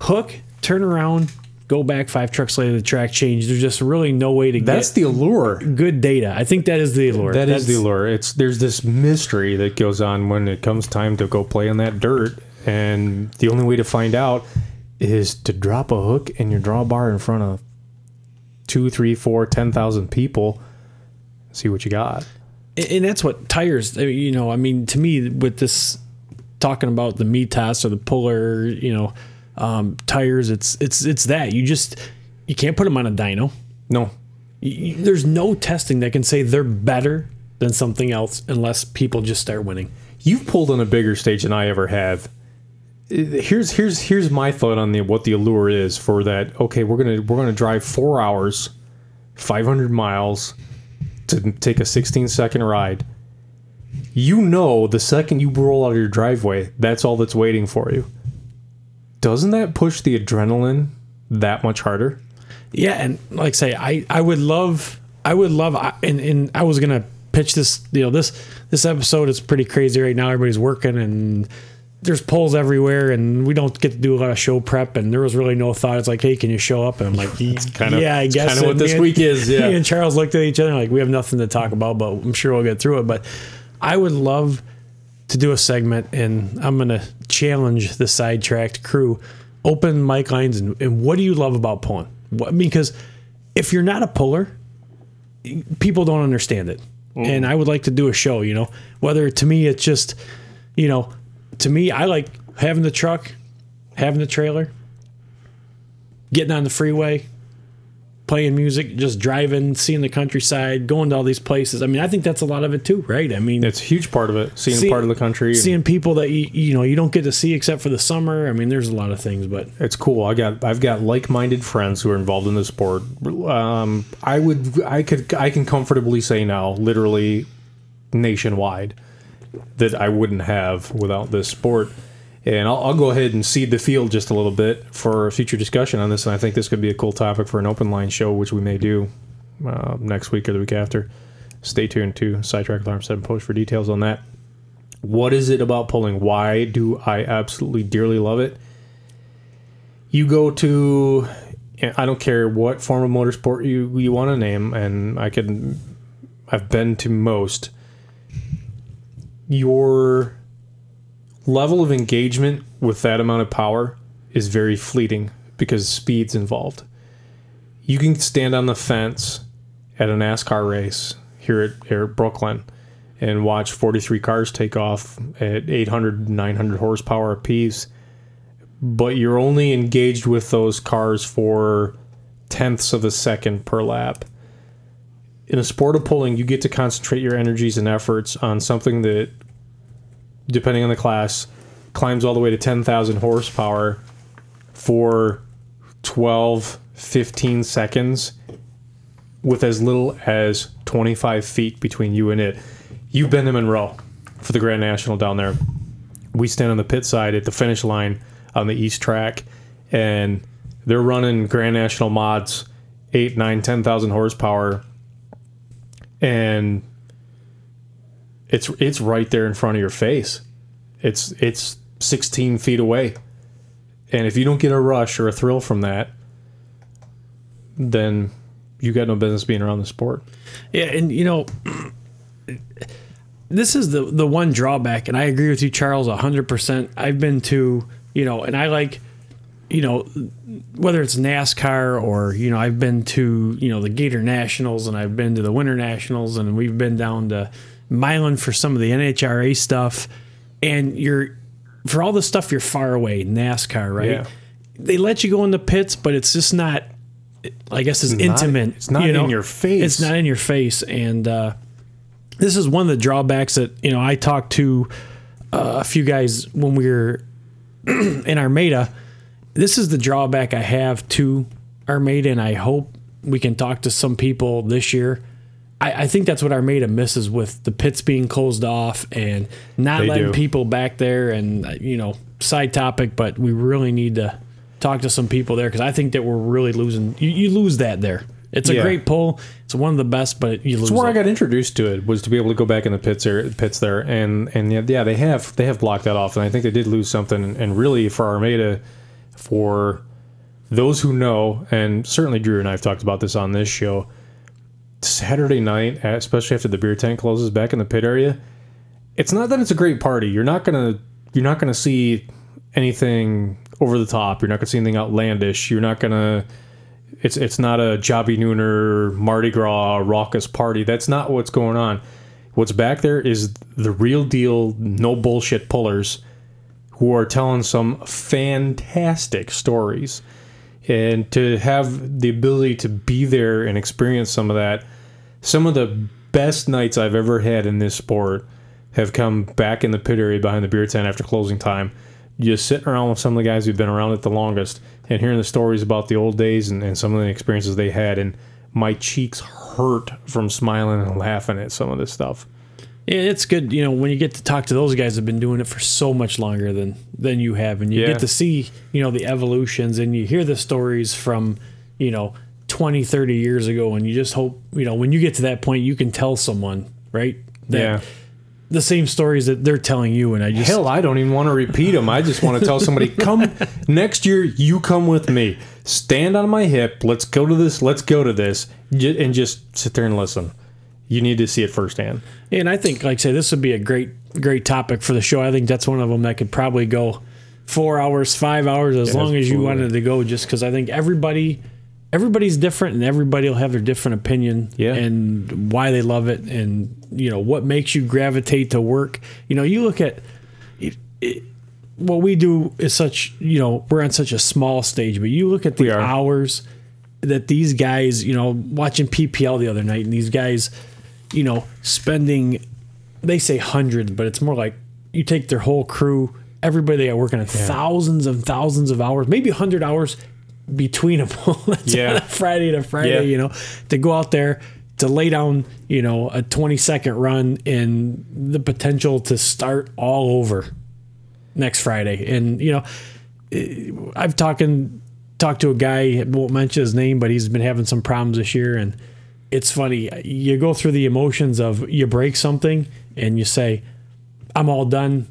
C: hook, turn around, go back five trucks later, the track changed. There's just really no way to
A: That's
C: get
A: the allure.
C: good data. I think that is the allure.
A: That is
C: That's-
A: the allure. It's there's this mystery that goes on when it comes time to go play in that dirt, and the only way to find out is to drop a hook and your drawbar in front of two, three, four, ten thousand people. See what you got.
C: And- and that's what tires. You know, I mean, to me, with this talking about the Mitas or the Puller, you know, um, tires, it's it's it's that you just you can't put them on a dyno.
A: No,
C: You- there's no testing that can say they're better than something else unless people just start winning.
A: you've pulled on a bigger stage than I ever have. Here's here's here's my thought on the what the allure is for that. Okay, we're gonna we're gonna drive four hours, five hundred miles to take a 16 second ride, you know the second you roll out of your driveway, that's all that's waiting for you. Doesn't that push the adrenaline that much harder?
C: Yeah, and like say, I I would love I would love I- and and I was gonna pitch this you know this this episode is pretty crazy right now. Everybody's working and there's polls everywhere, and we don't get to do a lot of show prep. And there was really no thought. It's like, hey, can you show up? And I'm like,
A: kind of-
C: yeah, I guess.
A: kind of what this
C: and-
A: week is, yeah.
C: Me and Charles looked at each other like we have nothing to talk about, but I'm sure we'll get through it. But I would love to do a segment, and I'm gonna challenge the sidetracked crew. Open mic lines, and, and what do you love about pulling? What, because if you're not a puller, people don't understand it. Mm. And I would like to do a show, you know, whether to me it's just, you know, to me, I like having the truck, having the trailer, getting on the freeway, playing music, just driving, seeing the countryside, going to all these places. I mean, I think that's a lot of it too, right? I mean,
A: It's a huge part of it. Seeing
C: See-
A: part of the country.
C: seeing people that you, you know you don't get to see except for the summer. I mean, there's a lot of things, but
A: it's cool. I got I've got like-minded friends who are involved in the sport. Um, I would I could I can comfortably say now, literally nationwide, that I wouldn't have without this sport. And I'll, I'll go ahead and seed the field just a little bit for future discussion on this. And I think this could be a cool topic for an open line show, which we may do uh, next week or the week after. Stay tuned to Sidetrack Alarm 7 Post for details on that. What is it about pulling? Why do I absolutely dearly love it? you go to I don't care what form of motorsport you you want to name and I can I've been to most your level of engagement with that amount of power is very fleeting because speed's involved. You can stand on the fence at a NASCAR race here at, here at Brooklyn and watch 43 cars take off at 800 900 horsepower apiece but you're only engaged with those cars for tenths of a second per lap. In a sport of pulling, you get to concentrate your energies and efforts on something that, depending on the class, climbs all the way to 10,000 horsepower for 12, 15 seconds with as little as 25 feet between you and it. You've been to Monroe for the Grand National down there. We stand on the pit side at the finish line on the east track and they're running grand national mods 8 9 10,000 horsepower and it's it's right there in front of your face. It's it's 16 feet away. And if you don't get a rush or a thrill from that then you got no business being around the sport.
C: Yeah, and you know, this is the the one drawback, and I agree with you, Charles, hundred percent. I've been to, you know, and I like, you know, whether it's NASCAR or you know, I've been to you know the Gator Nationals, and I've been to the Winter Nationals, and we've been down to Milan for some of the NHRA stuff, and you're for all the stuff you're far away, NASCAR, right?
A: Yeah.
C: They let you go in the pits, but it's just not. I guess it's
A: not-
C: intimate.
A: it's not
C: you know?
A: in your face.
C: It's not in your face, and uh, this is one of the drawbacks that you know I talked to uh, a few guys when we were in Armada. This is the drawback I have to Armada, and I hope we can talk to some people this year. I, I think that's what Armada misses with the pits being closed off and not
A: They
C: letting
A: do.
C: people back there. And uh, you know, side topic, but we really need to talk to some people there because I think that we're really losing. You, you lose that there. It's a
A: Yeah.
C: great pull. It's one of the best, but you lose.
A: That's where
C: it.
A: I got introduced to it was to be able to go back in the pits there, pits there, and and yeah, they have they have blocked that off, and I think they did lose something. And, and really, for Armada, for those who know, and certainly Drew and I have talked about this on this show. Saturday night, especially after the beer tent closes back in the pit area, it's not that it's a great party. You're not gonna you're not gonna see anything over the top. You're not gonna see anything outlandish. You're not gonna it's it's not a Jobbie Nooner Mardi Gras raucous party. That's not what's going on. What's back there is the real deal, no bullshit pullers who are telling some fantastic stories. And to have the ability to be there and experience some of that, some of the best nights I've ever had in this sport have come back in the pit area behind the beer tent after closing time. Just sitting around with some of the guys who've been around it the longest and hearing the stories about the old days and, and some of the experiences they had. And my cheeks hurt from smiling and laughing at some of this stuff.
C: Yeah, it's good, you know, when you get to talk to those guys that have been doing it for so much longer than than you have, and you
A: Yeah.
C: get to see, you know, the evolutions, and you hear the stories from, you know, 20, 30 years ago, and you just hope, you know, when you get to that point, you can tell someone, right? That
A: Yeah.
C: The same stories that they're telling you, and I just
A: Hell, I don't even want to repeat them. I just want to tell somebody, come next year, you come with me. Stand on my hip. Let's go to this. Let's go to this. And just sit there and listen. You need to see it firsthand.
C: And I think, like I say, this would be a great, great topic for the show. I think that's one of them that could probably go four hours, five hours, as long as you wanted to go. Just because I think everybody, everybody's different, and everybody will have their different opinion,
A: Yeah.
C: and why they love it, and you know what makes you gravitate to work. You know, you look at it, it, what we do is such. You know, we're on such a small stage, but you look at the hours that these guys, you know, watching PPL the other night, and these guys, you know, spending, they say hundreds, but it's more like you take their whole crew, everybody they are working on thousands and thousands of hours, maybe 100 hours between them.
A: Yeah.
C: a Friday to Friday,
A: Yeah.
C: you know, to go out there to lay down, you know, a 20 second run and the potential to start all over next Friday. And, you know, eh, I've talking talked to a guy, won't mention his name, but he's been having some problems this year. And it's funny. You go through the emotions of you break something and you say, I'm all done.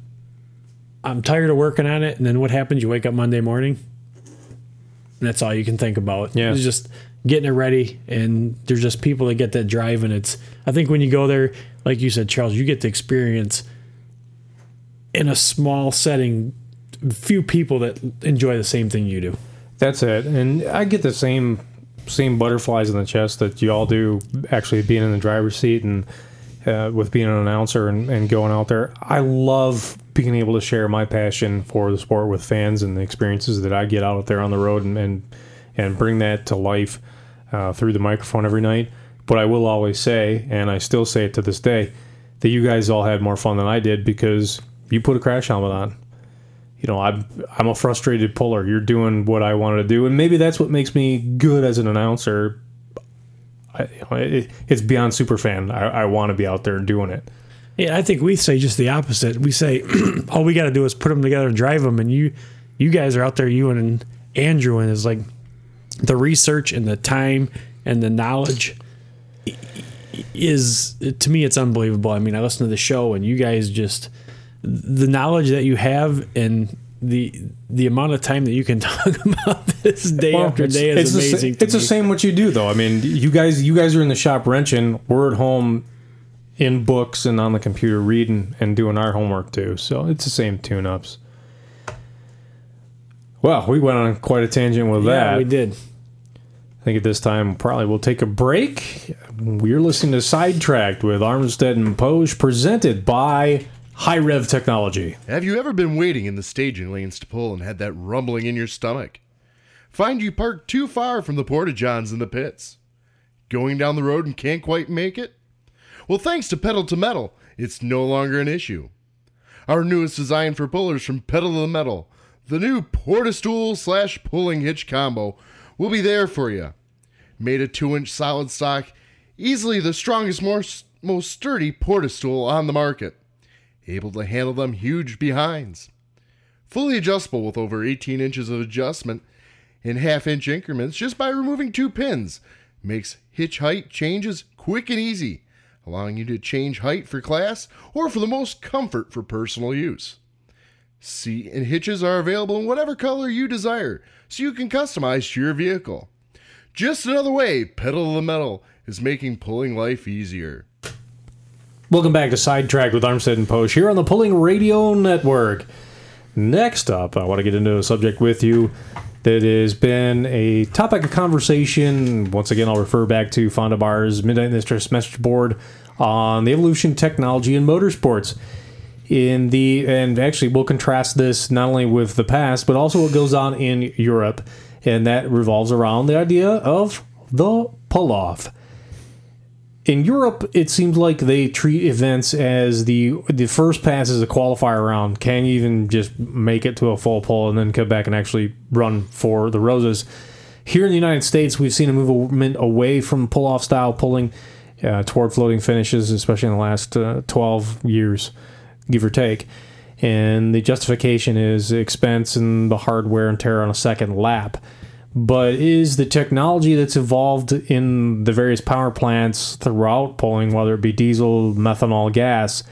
C: I'm tired of working on it. And then what happens? You wake up Monday morning. And that's all you can think about.
A: Yeah.
C: It's just getting it ready. And there's just people that get that drive. And it's, I think when you go there, like you said, Charles, you get to experience in a small setting, few people that enjoy the same thing you do.
A: That's it. And I get the same same butterflies in the chest that you all do actually being in the driver's seat and uh, with being an announcer and, and going out there. I love being able to share my passion for the sport with fans and the experiences that I get out there on the road and and, and bring that to life uh, through the microphone every night. But I will always say, and I still say it to this day, that you guys all had more fun than I did because you put a crash helmet on you know, I'm I'm a frustrated puller. You're doing what I wanted to do, and maybe that's what makes me good as an announcer. I, it, it's beyond super fan. I, I want to be out there doing it.
C: Yeah, I think we say just the opposite. We say all we got to do is put them together and drive them, and you, you guys are out there. You and Andrew and is like the research and the time and the knowledge is to me it's unbelievable. I mean, I listen to the show and you guys just the knowledge that you have and the the amount of time that you can talk about this day after
A: it's,
C: day is
A: it's the
C: amazing. to
A: it's the same what you do, though. I mean, you guys you guys are in the shop wrenching. We're at home in books and on the computer reading and doing our homework too. So it's the same tune-ups. Well, we went on quite a tangent with
C: Yeah,
A: that.
C: we did.
A: I think at this time probably we'll take a break. We're listening to Sidetracked with Armstead and Posh, presented by High Rev Technology.
F: Have you ever been waiting in the staging lanes to pull and had that rumbling in your stomach? Find you parked too far from the porta johns in the pits? Going down the road and can't quite make it? Well, thanks to Pedal to Metal, it's no longer an issue. Our newest design for pullers from Pedal to Metal, the new porta stool slash pulling hitch combo, will be there for you. Made of 2 inch solid stock, easily the strongest, most, most sturdy porta stool on the market able to handle them huge behinds. Fully adjustable with over 18 inches of adjustment in half inch increments just by removing two pins. Makes hitch height changes quick and easy, allowing you to change height for class or for the most comfort for personal use. Seat and hitches are available in whatever color you desire, so you can customize to your vehicle. Just another way Pedal to the Metal is making pulling life easier.
A: Welcome back to Sidetracked with Armstead and Posh here on the Pulling Radio Network. Next up, I want to get into a subject with you that has been a topic of conversation. Once again, I'll refer back to Fonda Bar's Midnight Mistress message board on the evolution of technology in motorsports. In the and actually, we'll contrast this not only with the past, but also what goes on in Europe, and that revolves around the idea of the pull off in Europe, it seems like they treat events as the the first pass is a qualifier round. Can you even just make it to a full pull and then come back and actually run for the roses? Here in the United States, we've seen a movement away from pull off style pulling uh, toward floating finishes, especially in the last uh, 12 years, give or take. And the justification is expense and the hardware and tear on a second lap. But is the technology that's evolved in the various power plants throughout pulling, whether it be diesel, methanol, gas,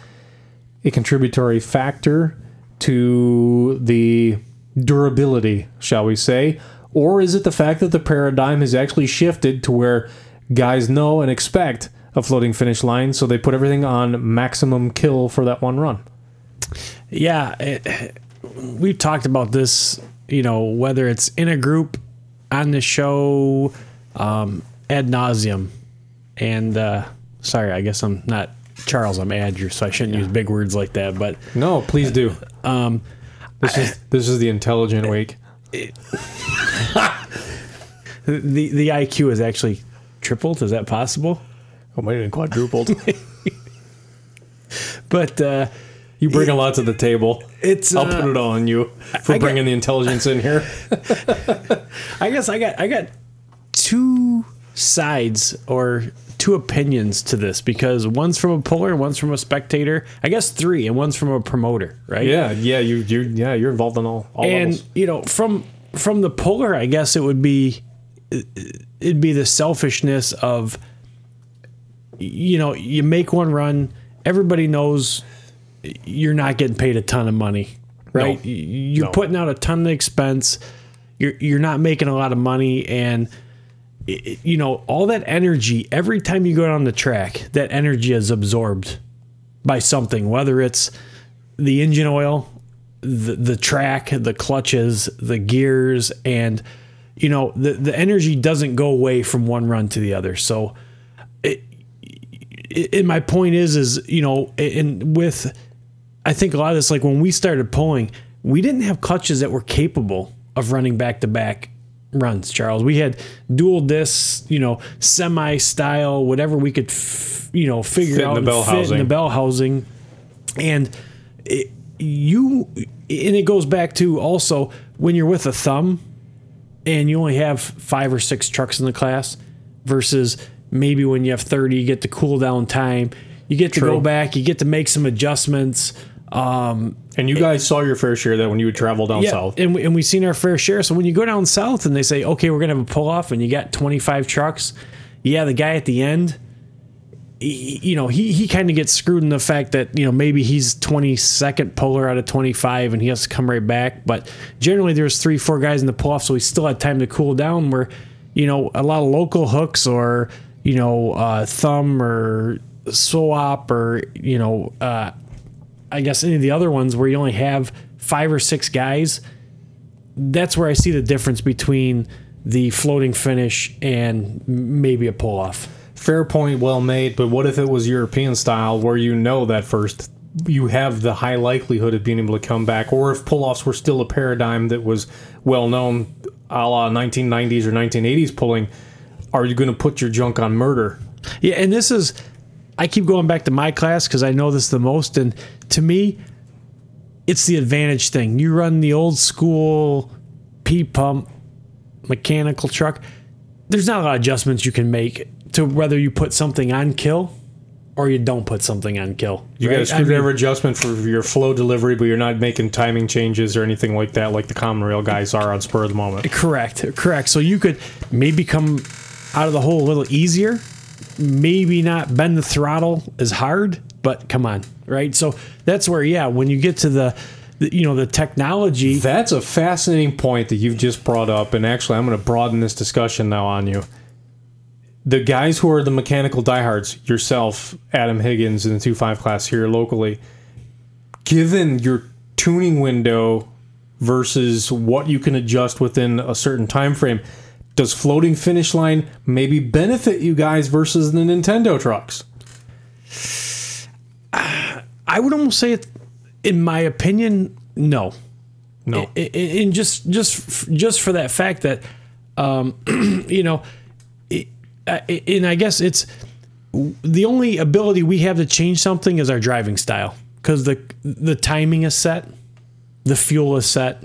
A: a contributory factor to the durability, shall we say? Or is it the fact that the paradigm has actually shifted to where guys know and expect a floating finish line, so they put everything on maximum kill for that one run?
C: Yeah, it, we've talked about this. You know, whether it's in a group, on the show, um, ad nauseum, and uh, sorry, I guess I'm not Charles. I'm Andrew, so I shouldn't use big words like that. But
A: No, please do. Um, this is this is the intelligent week.
C: the the IQ is actually tripled. Is that possible?
A: Oh, might even quadrupled.
C: But uh,
A: You bring a lot to the table.
C: it's
A: I'll
C: uh,
A: put it all on you for
C: I got-
A: bringing the intelligence in here.
C: I guess I got I got two sides or two opinions to this because one's from a puller, one's from a spectator. I guess three, and one's from a promoter, right?
A: Yeah, yeah, you you yeah, you're involved in all all
C: and
A: levels.
C: you know from from the puller, I guess it would be it'd be the selfishness of you know you make one run, everybody knows you're not getting paid a ton of money, right?
A: No.
C: You're
A: No.
C: putting out a ton of expense. You're you're not making a lot of money, and it- you know all that energy. Every time you go down the track, that energy is absorbed by something, whether it's the engine oil, the the track, the clutches, the gears, and you know the the energy doesn't go away from one run to the other. So, it, it, and my point is, is you know, and with I think a lot of this, like when we started pulling, we didn't have clutches that were capable of running back to back runs. Charles, we had dual discs, you know, semi style, whatever we could, f- you know, figure
A: Fit in
C: out
A: the bell
C: fit in the bell housing, and it, you and it goes back to also when you're with a thumb and you only have five or six trucks in the class versus maybe when you have 30 you get the cool down time you get to
A: True.
C: go back you get to make some adjustments
A: And you guys saw your fair share of that when you would travel down
C: yeah,
A: south.
C: and, we, and we've seen our fair share so when you go down south and they say okay we're gonna have a pull off and you got 25 trucks yeah the guy at the end he, you know he, he kind of gets screwed in the fact that you know maybe he's 22nd puller out of 25 and he has to come right back but generally there's three four guys in the pull off so he still had time to cool down where you know a lot of local hooks or you know uh, thumb or swap or you know uh, I guess any of the other ones where you only have five or six guys, that's where I see the difference between the floating finish and maybe a pull off.
A: Fair point, well made. But what if it was European style, where you know that first you have the high likelihood of being able to come back, or if pull-offs were still a paradigm that was well known, a la 1990s or 1980s pulling, are you going to put your junk on murder?
C: Yeah, and this is I keep going back to my class because I know this the most, and to me, it's the advantage thing. You run the old school P pump mechanical truck. There's not a lot of adjustments you can make to whether you put something on kill or you don't put something on kill.
A: You got a
C: right? I mean-
A: screwdriver adjustment for your flow delivery, but you're not making timing changes or anything like that, like the common rail guys are on spur of the moment.
C: Correct, correct. So you could maybe come out of the hole a little easier, maybe not bend the throttle as hard, but come on, right? So that's where, yeah, when you get to the, the you know, the technology,
A: That's a fascinating point that you've just brought up, and actually, I'm going to broaden this discussion now on you. The guys who are the mechanical diehards, yourself, Adam Higgins, in the 2.5 class here locally, given your tuning window versus what you can adjust within a certain time frame, does floating finish line maybe benefit you guys versus the Nintendo trucks?
C: I would almost say it, in my opinion, no.
A: No.
C: And just just just for that fact that um, you know it, and i guess it's the only ability we have to change something is our driving style because the the timing is set the fuel is set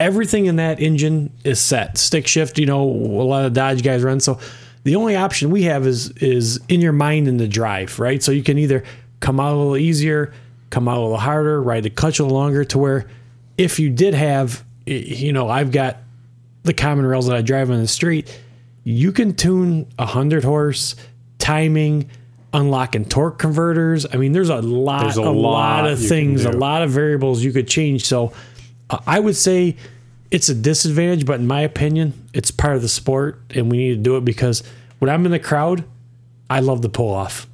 C: everything in that engine is set. Stick shift, you know, a lot of Dodge guys run. So the only option we have is is in your mind in the drive, right? So you can either come out a little easier, come out a little harder, ride the clutch a little longer to where if you did have, you know, I've got the common rails that I drive on the street, you can tune a hundred horse timing, unlocking torque converters. I mean, there's a lot,
A: There's a
C: a, lot,
A: lot
C: of things, a lot of variables you could change. So uh, I would say it's a disadvantage, but in my opinion, it's part of the sport, and we need to do it because when I'm in the crowd, I love the pull off.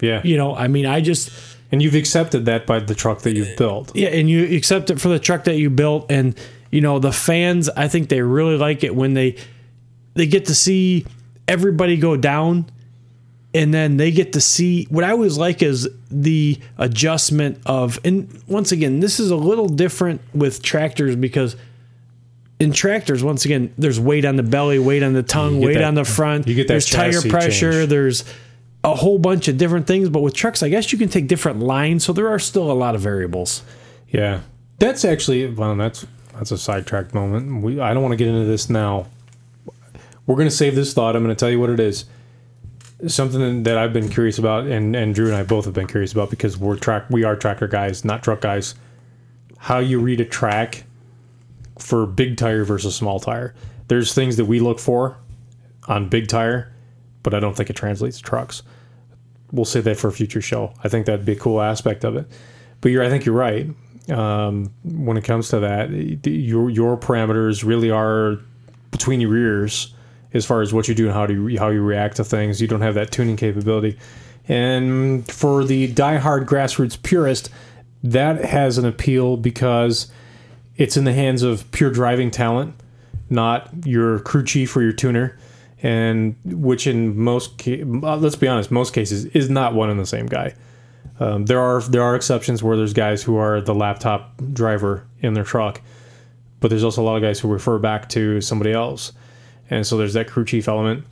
A: Yeah.
C: You know, I mean, I just
A: And you've accepted that by the truck that you've built.
C: yeah, and you accept it for the truck that you built, and you know the fans. I think they really like it when they they get to see everybody go down, and then they get to see what I always like is the adjustment of. And once again, this is a little different with tractors because in tractors, once again, there's weight on the belly, weight on the tongue, weight
A: that-
C: on the front.
A: you get that
C: there's tire pressure.
A: change.
C: There's a whole bunch of different things. But with trucks, I guess you can take different lines, so there are still a lot of variables.
A: Yeah, that's actually well, that's that's a sidetracked moment. We I don't want to get into this now. We're gonna save this thought. I'm gonna tell you what it is. Something that I've been curious about, and and Drew and I both have been curious about because we're track we are tractor guys, not truck guys. How you read a track for big tire versus small tire. There's things that we look for on big tire, but I don't think it translates to trucks we'll save that for a future show. I think that'd be a cool aspect of it. But I think you're right. Um, when it comes to that, your your parameters really are between your ears as far as what you do and how do you, how you react to things. You don't have that tuning capability. And for the diehard grassroots purist, that has an appeal because it's in the hands of pure driving talent, not your crew chief or your tuner, and which in most ca- uh, let's be honest, most cases is not one and the same guy. Um, there are there are exceptions where there's guys who are the laptop driver in their truck, but there's also a lot of guys who refer back to somebody else, and so there's that crew chief element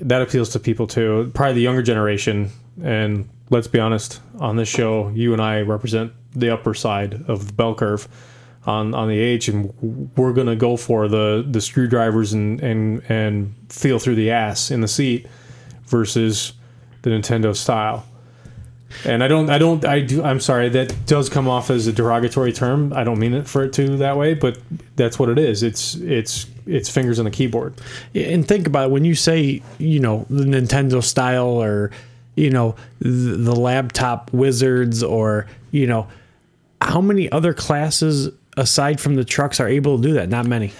A: that appeals to people too. Probably the younger generation, and let's be honest, on this show, you and I represent the upper side of the bell curve on on the H, and we're gonna go for the the screwdrivers and and and feel through the ass in the seat versus the Nintendo style. And I don't, I don't, I do. I'm sorry. That does come off as a derogatory term. I don't mean it for it to that way, but that's what it is. It's, it's, it's fingers on the keyboard.
C: And think about it when you say you know the Nintendo style or you know the, the laptop wizards or you know how many other classes aside from the trucks are able to do that? Not many.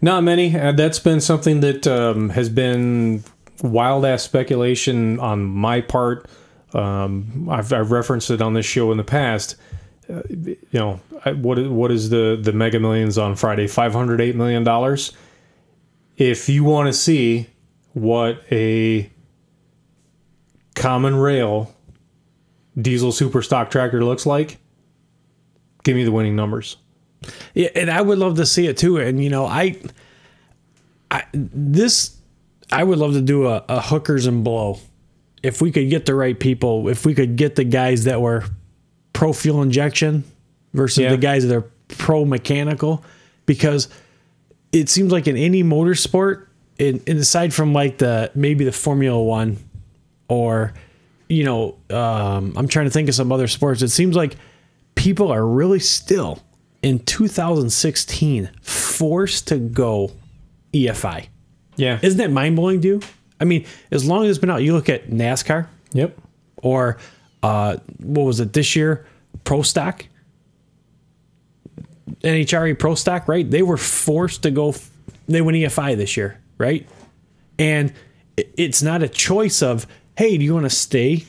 A: Not many. Uh, that's been something that um, has been wild ass speculation on my part. Um, I've, I've referenced it on this show in the past. Uh, you know, I, what what is the the Mega Millions on Friday? Five hundred eight million dollars. If you want to see what a common rail diesel super stock tractor looks like, give me the winning numbers.
C: Yeah, and I would love to see it too. And you know, I, I this, I would love to do a, a hookers and blow. If we could get the right people, if we could get the guys that were pro fuel injection versus
A: Yeah.
C: the guys that are pro mechanical, because it seems like in any motorsport, in, in aside from like the maybe the Formula One, or you know, um, I'm trying to think of some other sports. It seems like people are really still in 2016 forced to go EFI.
A: Yeah.
C: Isn't that mind blowing to you? I mean, as long as it's been out, you look at NASCAR
A: yep.
C: or uh, what was it this year? Pro Stock, NHRA Pro Stock, right? They were forced to go. They went EFI this year, right? And it's not a choice of, hey, do you want to stay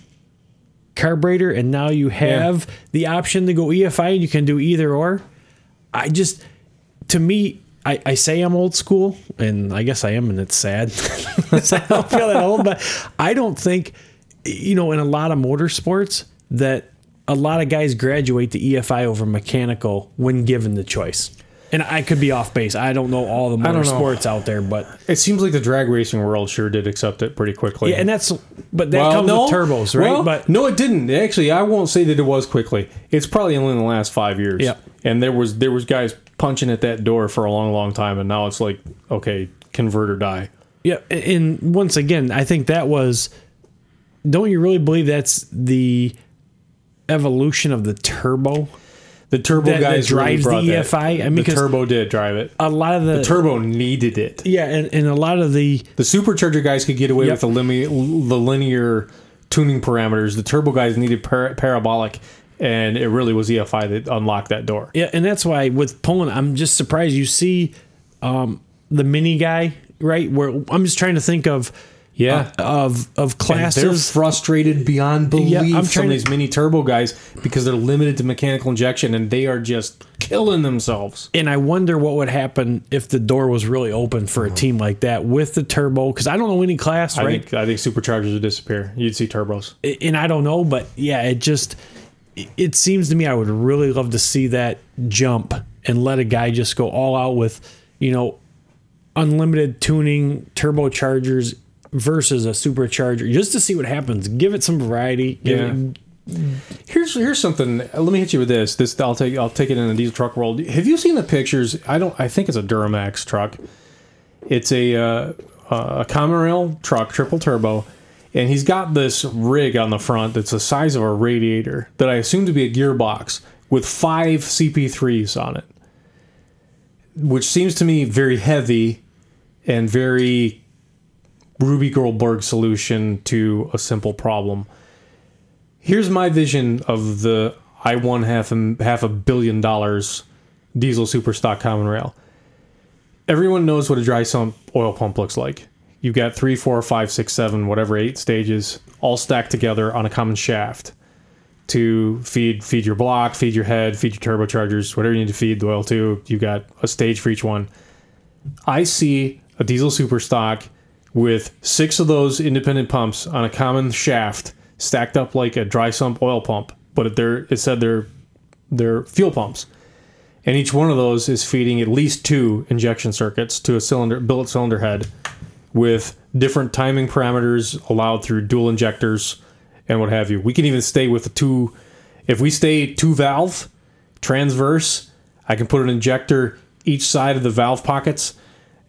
C: carburetor? And now you have the option to go EFI, and you can do either or. I just, to me, I, I say I'm old school, and I guess I am, and it's sad. I don't feel that old, but I don't think, you know, in a lot of motorsports that a lot of guys graduate to EFI over mechanical when given the choice. And I could be off base. I don't know all the
A: don't know.
C: motorsports out there, but
A: It seems like the drag racing world sure did accept it pretty quickly.
C: yeah, and that's but that
A: Well,
C: comes
A: no.
C: with turbos, right?
A: Well,
C: but
A: no, it didn't. Actually, I won't say that it was quickly. It's probably only in the last five years.
C: Yep.
A: And there was there was guys punching at that door for a long, long time, and now it's like, okay, convert or die.
C: Yeah, and once again, I think that was. Don't you really believe that's the evolution of the turbo?
A: The turbo
C: That- that
A: guys really
C: drives the
A: brought that.
C: EFI? I mean,
A: the turbo did drive it.
C: A lot of the,
A: The turbo needed it.
C: yeah, and, and a lot of the
A: The supercharger guys could get away
C: Yep.
A: with the, limi- the linear tuning parameters. The turbo guys needed par- parabolic, and it really was EFI that unlocked that door.
C: Yeah, and that's why with Poland, I'm just surprised you see um, the mini guy, right? Where I'm just trying to think of
A: Yeah.
C: uh, of of
A: And they're
C: classes.
A: frustrated beyond belief.
C: Yeah, I'm
A: some
C: trying
A: of
C: to-
A: these mini turbo guys because they're limited to mechanical injection, and they are just killing themselves.
C: and I wonder what would happen if the door was really open for a team like that with the turbo. Because I don't know any class,
A: I
C: right?
A: think I think superchargers would disappear. You'd see turbos.
C: and I don't know, but yeah, it just it seems to me I would really love to see that jump and let a guy just go all out with, you know, unlimited tuning turbochargers versus a supercharger just to see what happens. Give it some variety.
A: Yeah.
C: it-
A: Here's here's something. Let me hit you with this. This I'll take I'll take it in the diesel truck world. Have you seen the pictures? I don't. I think it's a Duramax truck. It's a uh, a common truck, triple turbo, and he's got this rig on the front that's the size of a radiator that I assume to be a gearbox with five CP3s on it, which seems to me very heavy and very Rube Goldberg solution to a simple problem here's my vision of the I won half a, half a billion dollars diesel super stock common rail. Everyone knows what a dry sump oil pump looks like. You've got three, four, five, six, seven, whatever, eight stages all stacked together on a common shaft to feed feed your block, feed your head, feed your turbochargers, whatever you need to feed the oil to. You've got a stage for each one. I see a diesel super stock with six of those independent pumps on a common shaft stacked up like a dry sump oil pump, but they're it said they're they're fuel pumps. And each one of those is feeding at least two injection circuits to a cylinder billet cylinder head with different timing parameters allowed through dual injectors and what have you. We can even stay with the two if we stay two valve transverse, I can put an injector each side of the valve pockets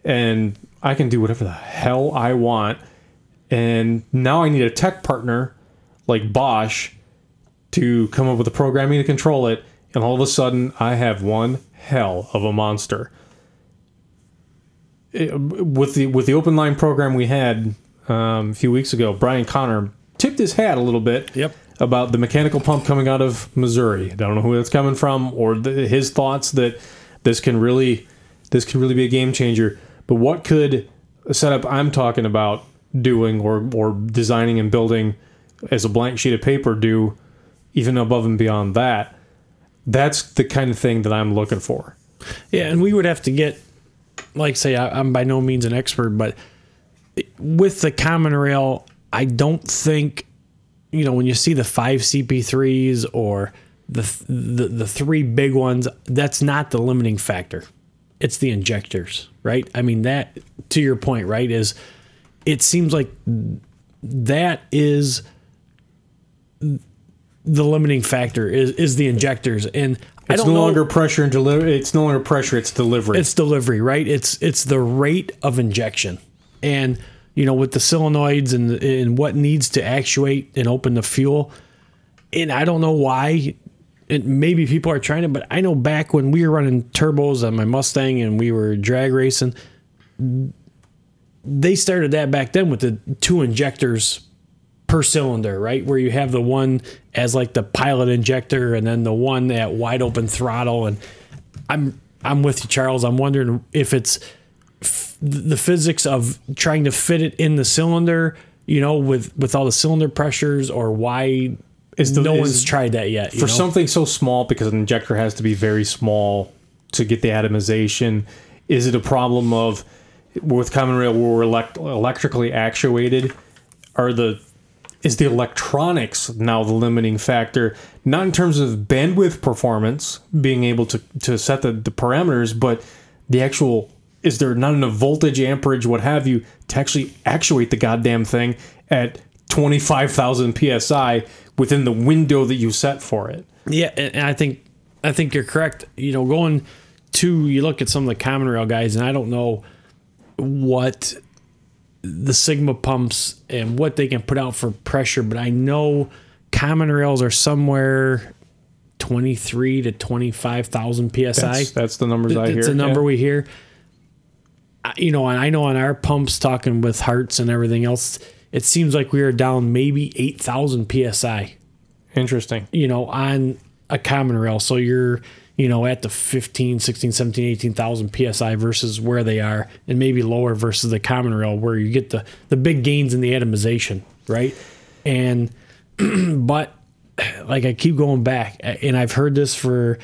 A: and I can do whatever the hell I want. And now I need a tech partner like Bosch to come up with the programming to control it. And all of a sudden, I have one hell of a monster. It- with the with the open line program we had um, a few weeks ago, Brian Connor tipped his hat a little bit
C: Yep.
A: about the mechanical pump coming out of Missouri. I don't know who that's coming from or the, his thoughts that this can really this can really be a game changer. But what could a setup I'm talking about doing or or designing and building as a blank sheet of paper do even above and beyond that? That's the kind of thing that I'm looking for.
C: Yeah, and we would have to get, like, say, I, I'm by no means an expert, but with the common rail, I don't think, you know, when you see the five CP3s or the the the three big ones, that's not the limiting factor. It's the injectors, right? I mean, that to your point, right? Is it seems like that is the limiting factor is is the injectors, and I
A: It's no
C: know,
A: longer pressure and delivery. It's no longer pressure. It's delivery.
C: it's delivery, right? It's it's the rate of injection, and you know with the solenoids and and what needs to actuate and open the fuel. And I don't know why. And maybe people are trying to, but I know back when we were running turbos on my Mustang and we were drag racing, they started that back then with the two injectors per cylinder, right? Where you have the one as like the pilot injector and then the one at wide open throttle. And I'm I'm with you, Charles. I'm wondering if it's f- the physics of trying to fit it in the cylinder, you know, with with all the cylinder pressures, or why
A: Is the-
C: no
A: is-
C: one's tried that yet. you
A: for
C: know?
A: something so small because an injector has to be very small to get the atomization is it a problem of with common rail where we're elect- electrically actuated are the is the electronics now the limiting factor not in terms of bandwidth performance being able to to set the, the parameters but the actual is there not enough voltage amperage what have you to actually actuate the goddamn thing at 25,000 psi within the window that you set for it
C: Yeah, and I think I think you're correct. You know, going to you look at some of the common rail guys, and I don't know what the Sigma pumps and what they can put out for pressure, but I know common rails are somewhere twenty three to twenty five thousand psi.
A: That's, that's the numbers I hear.
C: It's a number
A: yeah.
C: we hear. You know, and I know on our pumps, talking with hearts and everything else, it seems like we are down maybe eight thousand psi.
A: Interesting.
C: You know, on a common rail, so you're you know at the 15 16 17 18,000 psi versus where they are and maybe lower versus the common rail where you get the the big gains in the atomization right and but like I keep going back, and I've heard this for,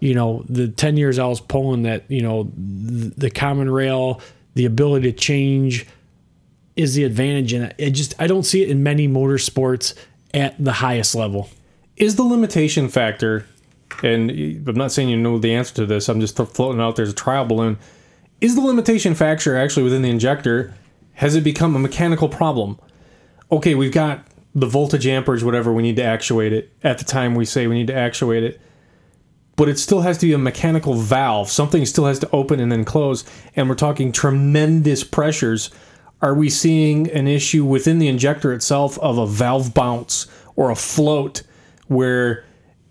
C: you know, the 10 years I was pulling that, you know, th- the common rail, the ability to change is the advantage. And it just, I don't see it in many motorsports at the highest level.
A: is the limitation factor, and I'm not saying you know the answer to this, I'm just floating out there's a trial balloon. Is the limitation factor actually within the injector? Has it become a mechanical problem? Okay, we've got the voltage amperage, whatever we need to actuate it. At the time we say we need to actuate it, but it still has to be a mechanical valve. Something still has to open and then close, and we're talking tremendous pressures. Are we seeing an issue within the injector itself of a valve bounce or a float where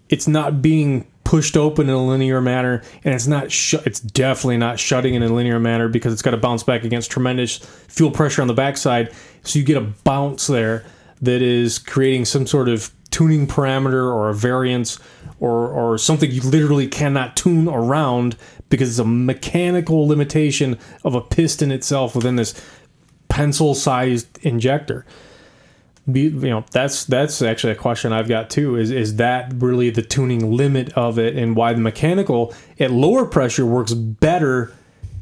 A: it's not being pushed open in a linear manner and it's not sh- it's definitely not shutting in a linear manner because it's got to bounce back against tremendous fuel pressure on the backside. So you get a bounce there that is creating some sort of tuning parameter or a variance or or something you literally cannot tune around because it's a mechanical limitation of a piston itself within this pencil sized injector be, you know that's that's actually a question I've got too is is that really the tuning limit of it and why the mechanical at lower pressure works better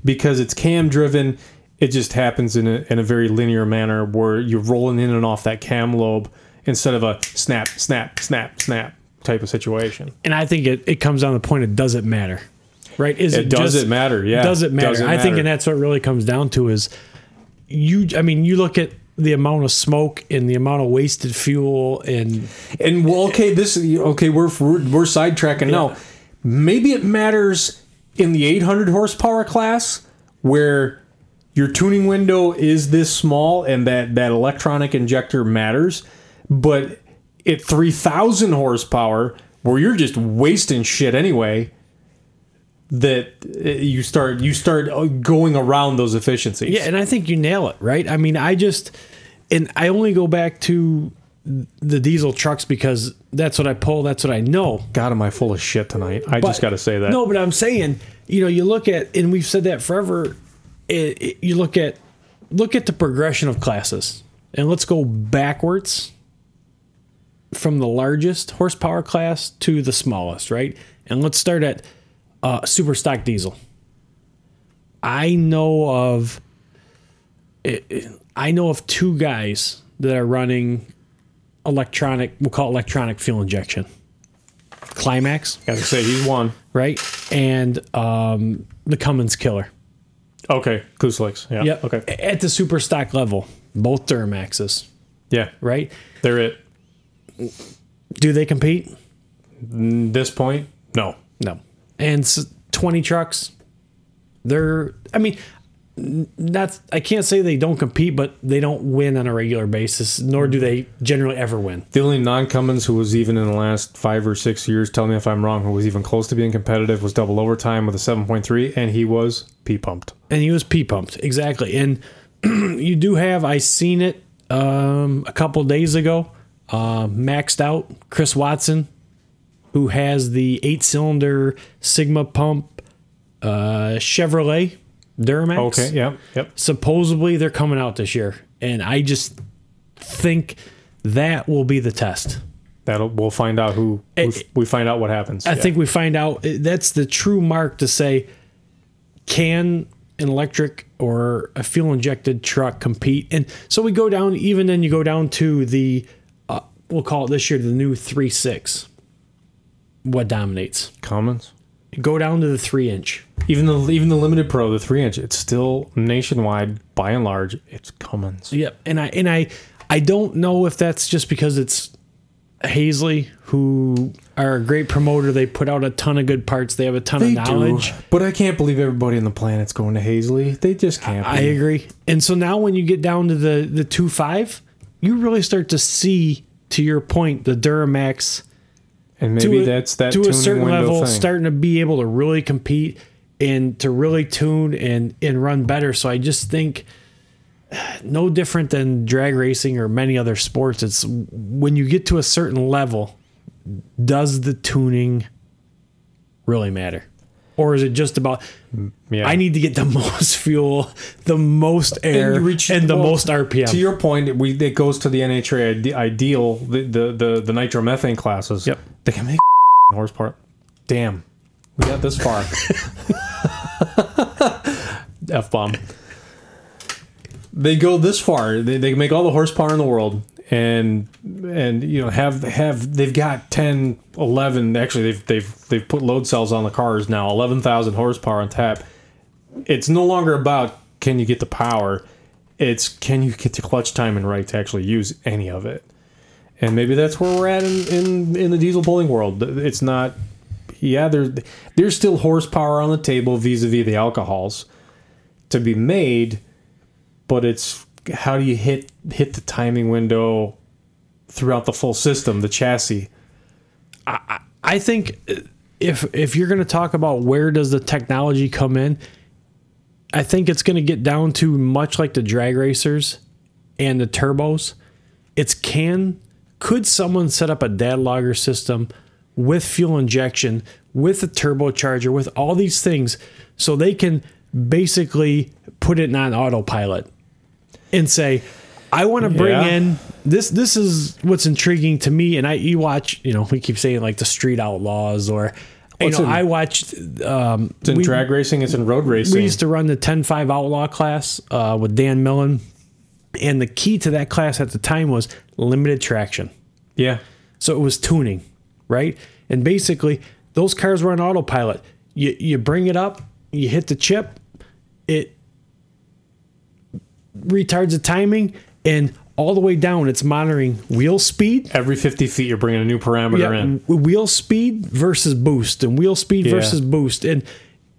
A: because it's cam driven it just happens in a, in a very linear manner where you're rolling in and off that cam lobe instead of a snap snap snap snap type of situation
C: And I think it, it comes down to the point it doesn't matter. Right? Is
A: It doesn't matter, yeah.
C: Does it matter?
A: Doesn't
C: I think and that's what it really comes down to is you I mean, you look at the amount of smoke and the amount of wasted fuel and
A: And well, okay, this okay, we're we're, we're sidetracking now. Maybe it matters in the 800 horsepower class where your tuning window is this small and that that electronic injector matters, but at 3000 horsepower where you're just wasting shit anyway that uh, you start you start uh, going around those efficiencies.
C: Yeah, and I think you nail it, right? I mean, I just and I only go back to the diesel trucks because that's what I pull, that's what I know.
A: God, am I full of shit tonight? I just got to say that.
C: No, but I'm saying, you know, you look at, and we've said that forever. It, it- you look at, look at the progression of classes, and let's go backwards from the largest horsepower class to the smallest, right? And let's start at uh, super stock diesel. I know of, it- I know of two guys that are running electronic. We'll call it electronic fuel injection. Climax
A: Got to say he's one.
C: right? And um, the Cummins killer.
A: Okay, Kuslex. Yeah.
C: Yep.
A: Okay.
C: At the super stock level, both Duramaxes,
A: Yeah.
C: right?
A: They're it.
C: Do they compete?
A: this point, no.
C: No. And 20 trucks, they're, I mean, not, I can't say they don't compete, but they don't win on a regular basis, nor do they generally ever win.
A: The only non Cummins who was even in the last five or six years, tell me if I'm wrong, who was even close to being competitive was double overtime with a 7.3, and he was P pumped.
C: and he was P pumped exactly. And you do have I seen it um, a couple days ago, uh, maxed out Chris Watson, who has the eight cylinder Sigma pump uh, Chevrolet Duramax.
A: Okay, yep, yep.
C: Supposedly they're coming out this year, and I just think that will be the test.
A: That'll we'll find out who we,
C: Eh,
A: we find out what happens.
C: I
A: Yeah.
C: think we find out that's the true mark to say can an electric or a fuel injected truck compete? And so we go down, even then you go down to the, uh, we'll call it this year the new 3 6. What dominates?
A: Cummins.
C: Go down to the 3 inch.
A: Even the even the limited pro, the three inch, it's still nationwide by and large. It's Cummins.
C: Yep. And I, and I, I don't know if that's just because it's Haisley who are a great promoter. They put out a ton of good parts. They have a ton
A: They
C: of knowledge.
A: do, but I can't believe everybody on the planet's going to Haisley. They just can't.
C: I
A: be.
C: agree. And so now when you get down to the the two five, you really start to see, to your point, the Duramax
A: and maybe
C: to a,
A: that's that
C: to a certain level,
A: thing.
C: starting to be able to really compete and to really tune and and run better. So I just think no different than drag racing or many other sports. It's when you get to a certain level, does the tuning really matter? Or is it just about
A: Yeah.
C: I need to get the most fuel, the most air, and,
A: reach-
C: the
A: well,
C: most RPM?
A: To your point, we it goes to the NHRA ide- ideal, the the the, the nitromethane classes.
C: Yep.
A: They can make horsepower. Damn, we got this far. F bomb. They go this far. They, they make all the horsepower in the world, and and you know have have they've got 10, 11, Actually, they've they've they've put load cells on the cars now. Eleven thousand horsepower on tap. It's no longer about can you get the power. It's can you get the clutch timing right to actually use any of it. And maybe that's where we're at in, in, in the diesel pulling world. It's not, yeah, there's there's still horsepower on the table vis-a-vis the alcohols to be made, but it's how do you hit hit the timing window throughout the full system, the chassis.
C: I I think if if you're going to talk about where does the technology come in, I think it's going to get down to much like the drag racers and the turbos. It's can could someone set up a data logger system with fuel injection, with a turbocharger, with all these things, so they can basically put it on autopilot and say, I want to bring
A: Yeah.
C: in this. This is what's intriguing to me. And I, you watch, you know, we keep saying like the Street Outlaws, or you know,
A: in-
C: I watched. Um,
A: It's in
C: we,
A: drag racing, it's in road racing.
C: we used to run the 10-5 Outlaw class uh, with Dan Millen, and the key to that class at the time was limited traction.
A: yeah.
C: So it was tuning, right? And basically, those cars were on autopilot. You you bring it up, you hit the chip, it retards the timing, and all the way down, it's monitoring wheel speed.
A: Every 50 feet, you're bringing a new parameter in.
C: w- wheel speed versus boost, and wheel speed
A: Yeah.
C: versus boost, and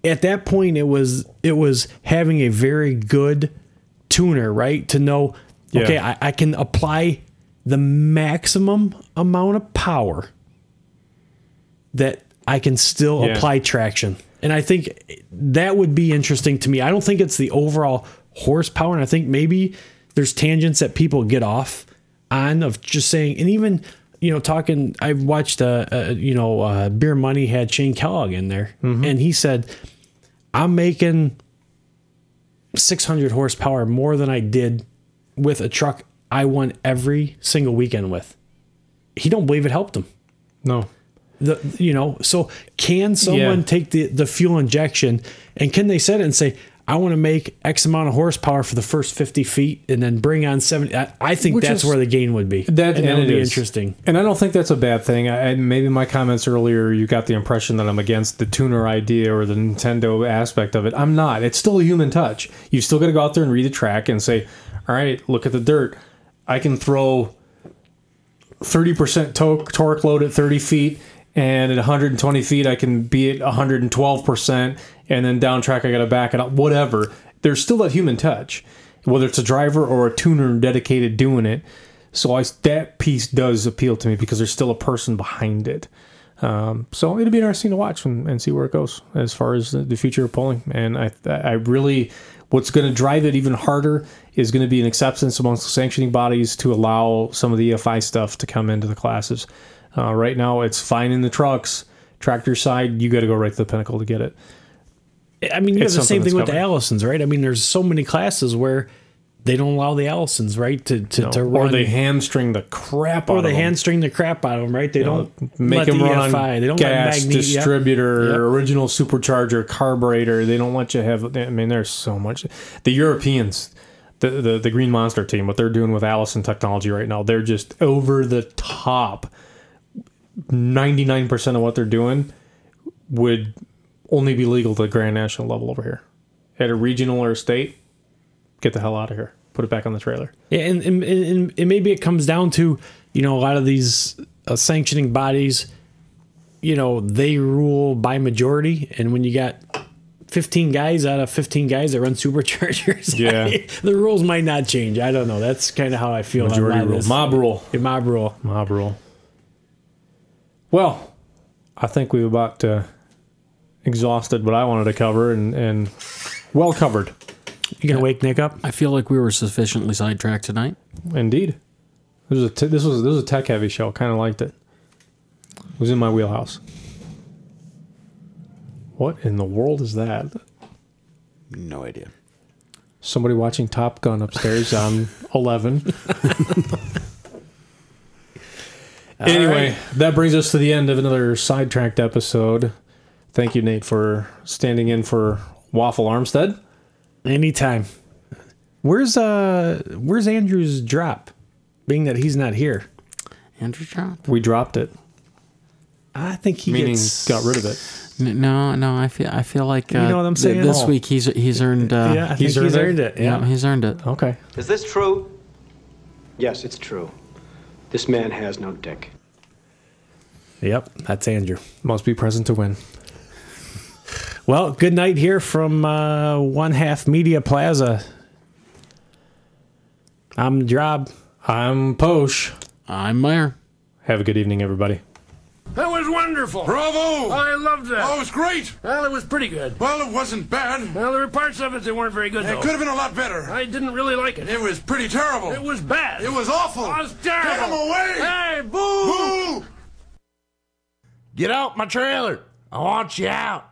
C: at that point, it was it was having a very good tuner, right? To know,
A: Yeah.
C: okay, I, I can apply the maximum amount of power that I can still
A: Yeah.
C: apply traction. And I think that would be interesting to me. I don't think it's the overall horsepower. And I think maybe there's tangents that people get off on of just saying, and even, you know, talking, I watched, uh, uh, you know, uh, Beer Money had Shane Kellogg in there. And he said, I'm making 600 horsepower more than I did with a truck I won every single weekend with. He don't believe it helped him.
A: No.
C: The you know, so can someone
A: Yeah.
C: take the the fuel injection and can they set it and say, I want to make X amount of horsepower for the first 50 feet and then bring on 70. I, I think
A: Which
C: that's
A: is-
C: where the gain would be.
A: That,
C: and
A: and
C: would be
A: is.
C: interesting.
A: And I don't think that's a bad thing. I, and maybe my comments earlier, you got the impression that I'm against the tuner idea or the Nintendo aspect of it. I'm not. It's still a human touch. You've still got to go out there and read the track and say, all right, look at the dirt. I can throw 30% torque, torque load at 30 feet. And at 120 feet, I can be at 112%. And then down track, I got to back it up. Whatever. There's still that human touch, whether it's a driver or a tuner dedicated doing it. So I, that piece does appeal to me because there's still a person behind it. Um, so it'll be interesting to watch and, and see where it goes as far as the, the future of polling. And I, I really, what's going to drive it even harder is going to be an acceptance amongst the sanctioning bodies to allow some of the EFI stuff to come into the classes. Uh, right now, it's fine in the trucks. Tractor side, you got to go right to the pinnacle to get it.
C: I mean, you have the same thing with
A: that's
C: the. Allisons, right? I mean, there's so many classes where they don't allow the Allisons, right? To to, to run
A: or they hamstring the crap
C: or
A: out
C: they
A: of them.
C: hamstring the crap out of them, right? They don't
A: make
C: let
A: them
C: the
A: run
C: EFI.
A: on
C: They don't
A: gas,
C: Magne-
A: distributor,
C: Yep.
A: original supercharger, carburetor. They don't let you have. I mean, there's so much. The Europeans, the the, the Green Monster team, what they're doing with Allison technology right now, they're just over the top. Ninety nine percent of what they're doing would only be legal at the Grand National level over here. At a regional or a state, get the hell out of here. Put it back on the trailer.
C: Yeah, and, and, and, and maybe it comes down to, you know, a lot of these uh, sanctioning bodies you know they rule by majority, and when you got 15 guys out of 15 guys that run superchargers,
A: Yeah.
C: the rules might not change. I don't know. That's kind of how I feel.
A: Majority rule. Mob rule.
C: Yeah, mob rule.
A: Mob rule. Well, I think we've about uh, exhausted what I wanted to cover and, and well covered.
C: You gonna wake Nick up?
D: I feel like we were sufficiently sidetracked tonight.
A: Indeed. This was a t- this was this was a tech heavy show. Kind of liked it. It was in my wheelhouse. What in the world is that?
G: No idea.
A: Somebody watching Top Gun upstairs on 11. anyway, that brings us to the end of another sidetracked episode. Thank you, Nate, for standing in for Waffle Armstead.
C: Anytime. Where's uh Where's Andrew's drop? Being that he's not here,
D: Andrew Drop?
A: We dropped it,
C: I think he
A: meaning
C: gets
A: got rid of it.
D: No, no. I feel I feel like uh,
C: know what I'm
D: th-
C: saying?
D: this
C: Oh.
D: week he's he's earned. Uh,
C: Yeah, I
A: He's
C: think he's
A: earned
C: earned
A: it?
C: it.
D: yeah,
C: Yeah.
D: he's earned it.
A: Okay.
H: Is this true? Yes, it's true. This man has no dick.
C: Yep, that's Andrew.
A: Must be present to win.
C: Well, good night here from uh, One Half Media Plaza. I'm Drob.
A: I'm Posh.
D: I'm Meyer.
A: Have a good evening, everybody.
I: That was wonderful.
J: Bravo!
I: I loved that.
J: Oh, it was great.
I: Well, it was pretty good.
J: Well, it wasn't bad.
I: Well, there were parts of it that weren't very good,
J: It
I: though.
J: could have been a lot better.
I: I didn't really like it.
J: It was pretty terrible.
I: It was bad.
J: It was awful.
I: It was terrible.
J: Get him away!
I: Hey, boo!
J: Boo!
G: Get out my trailer. I want you out.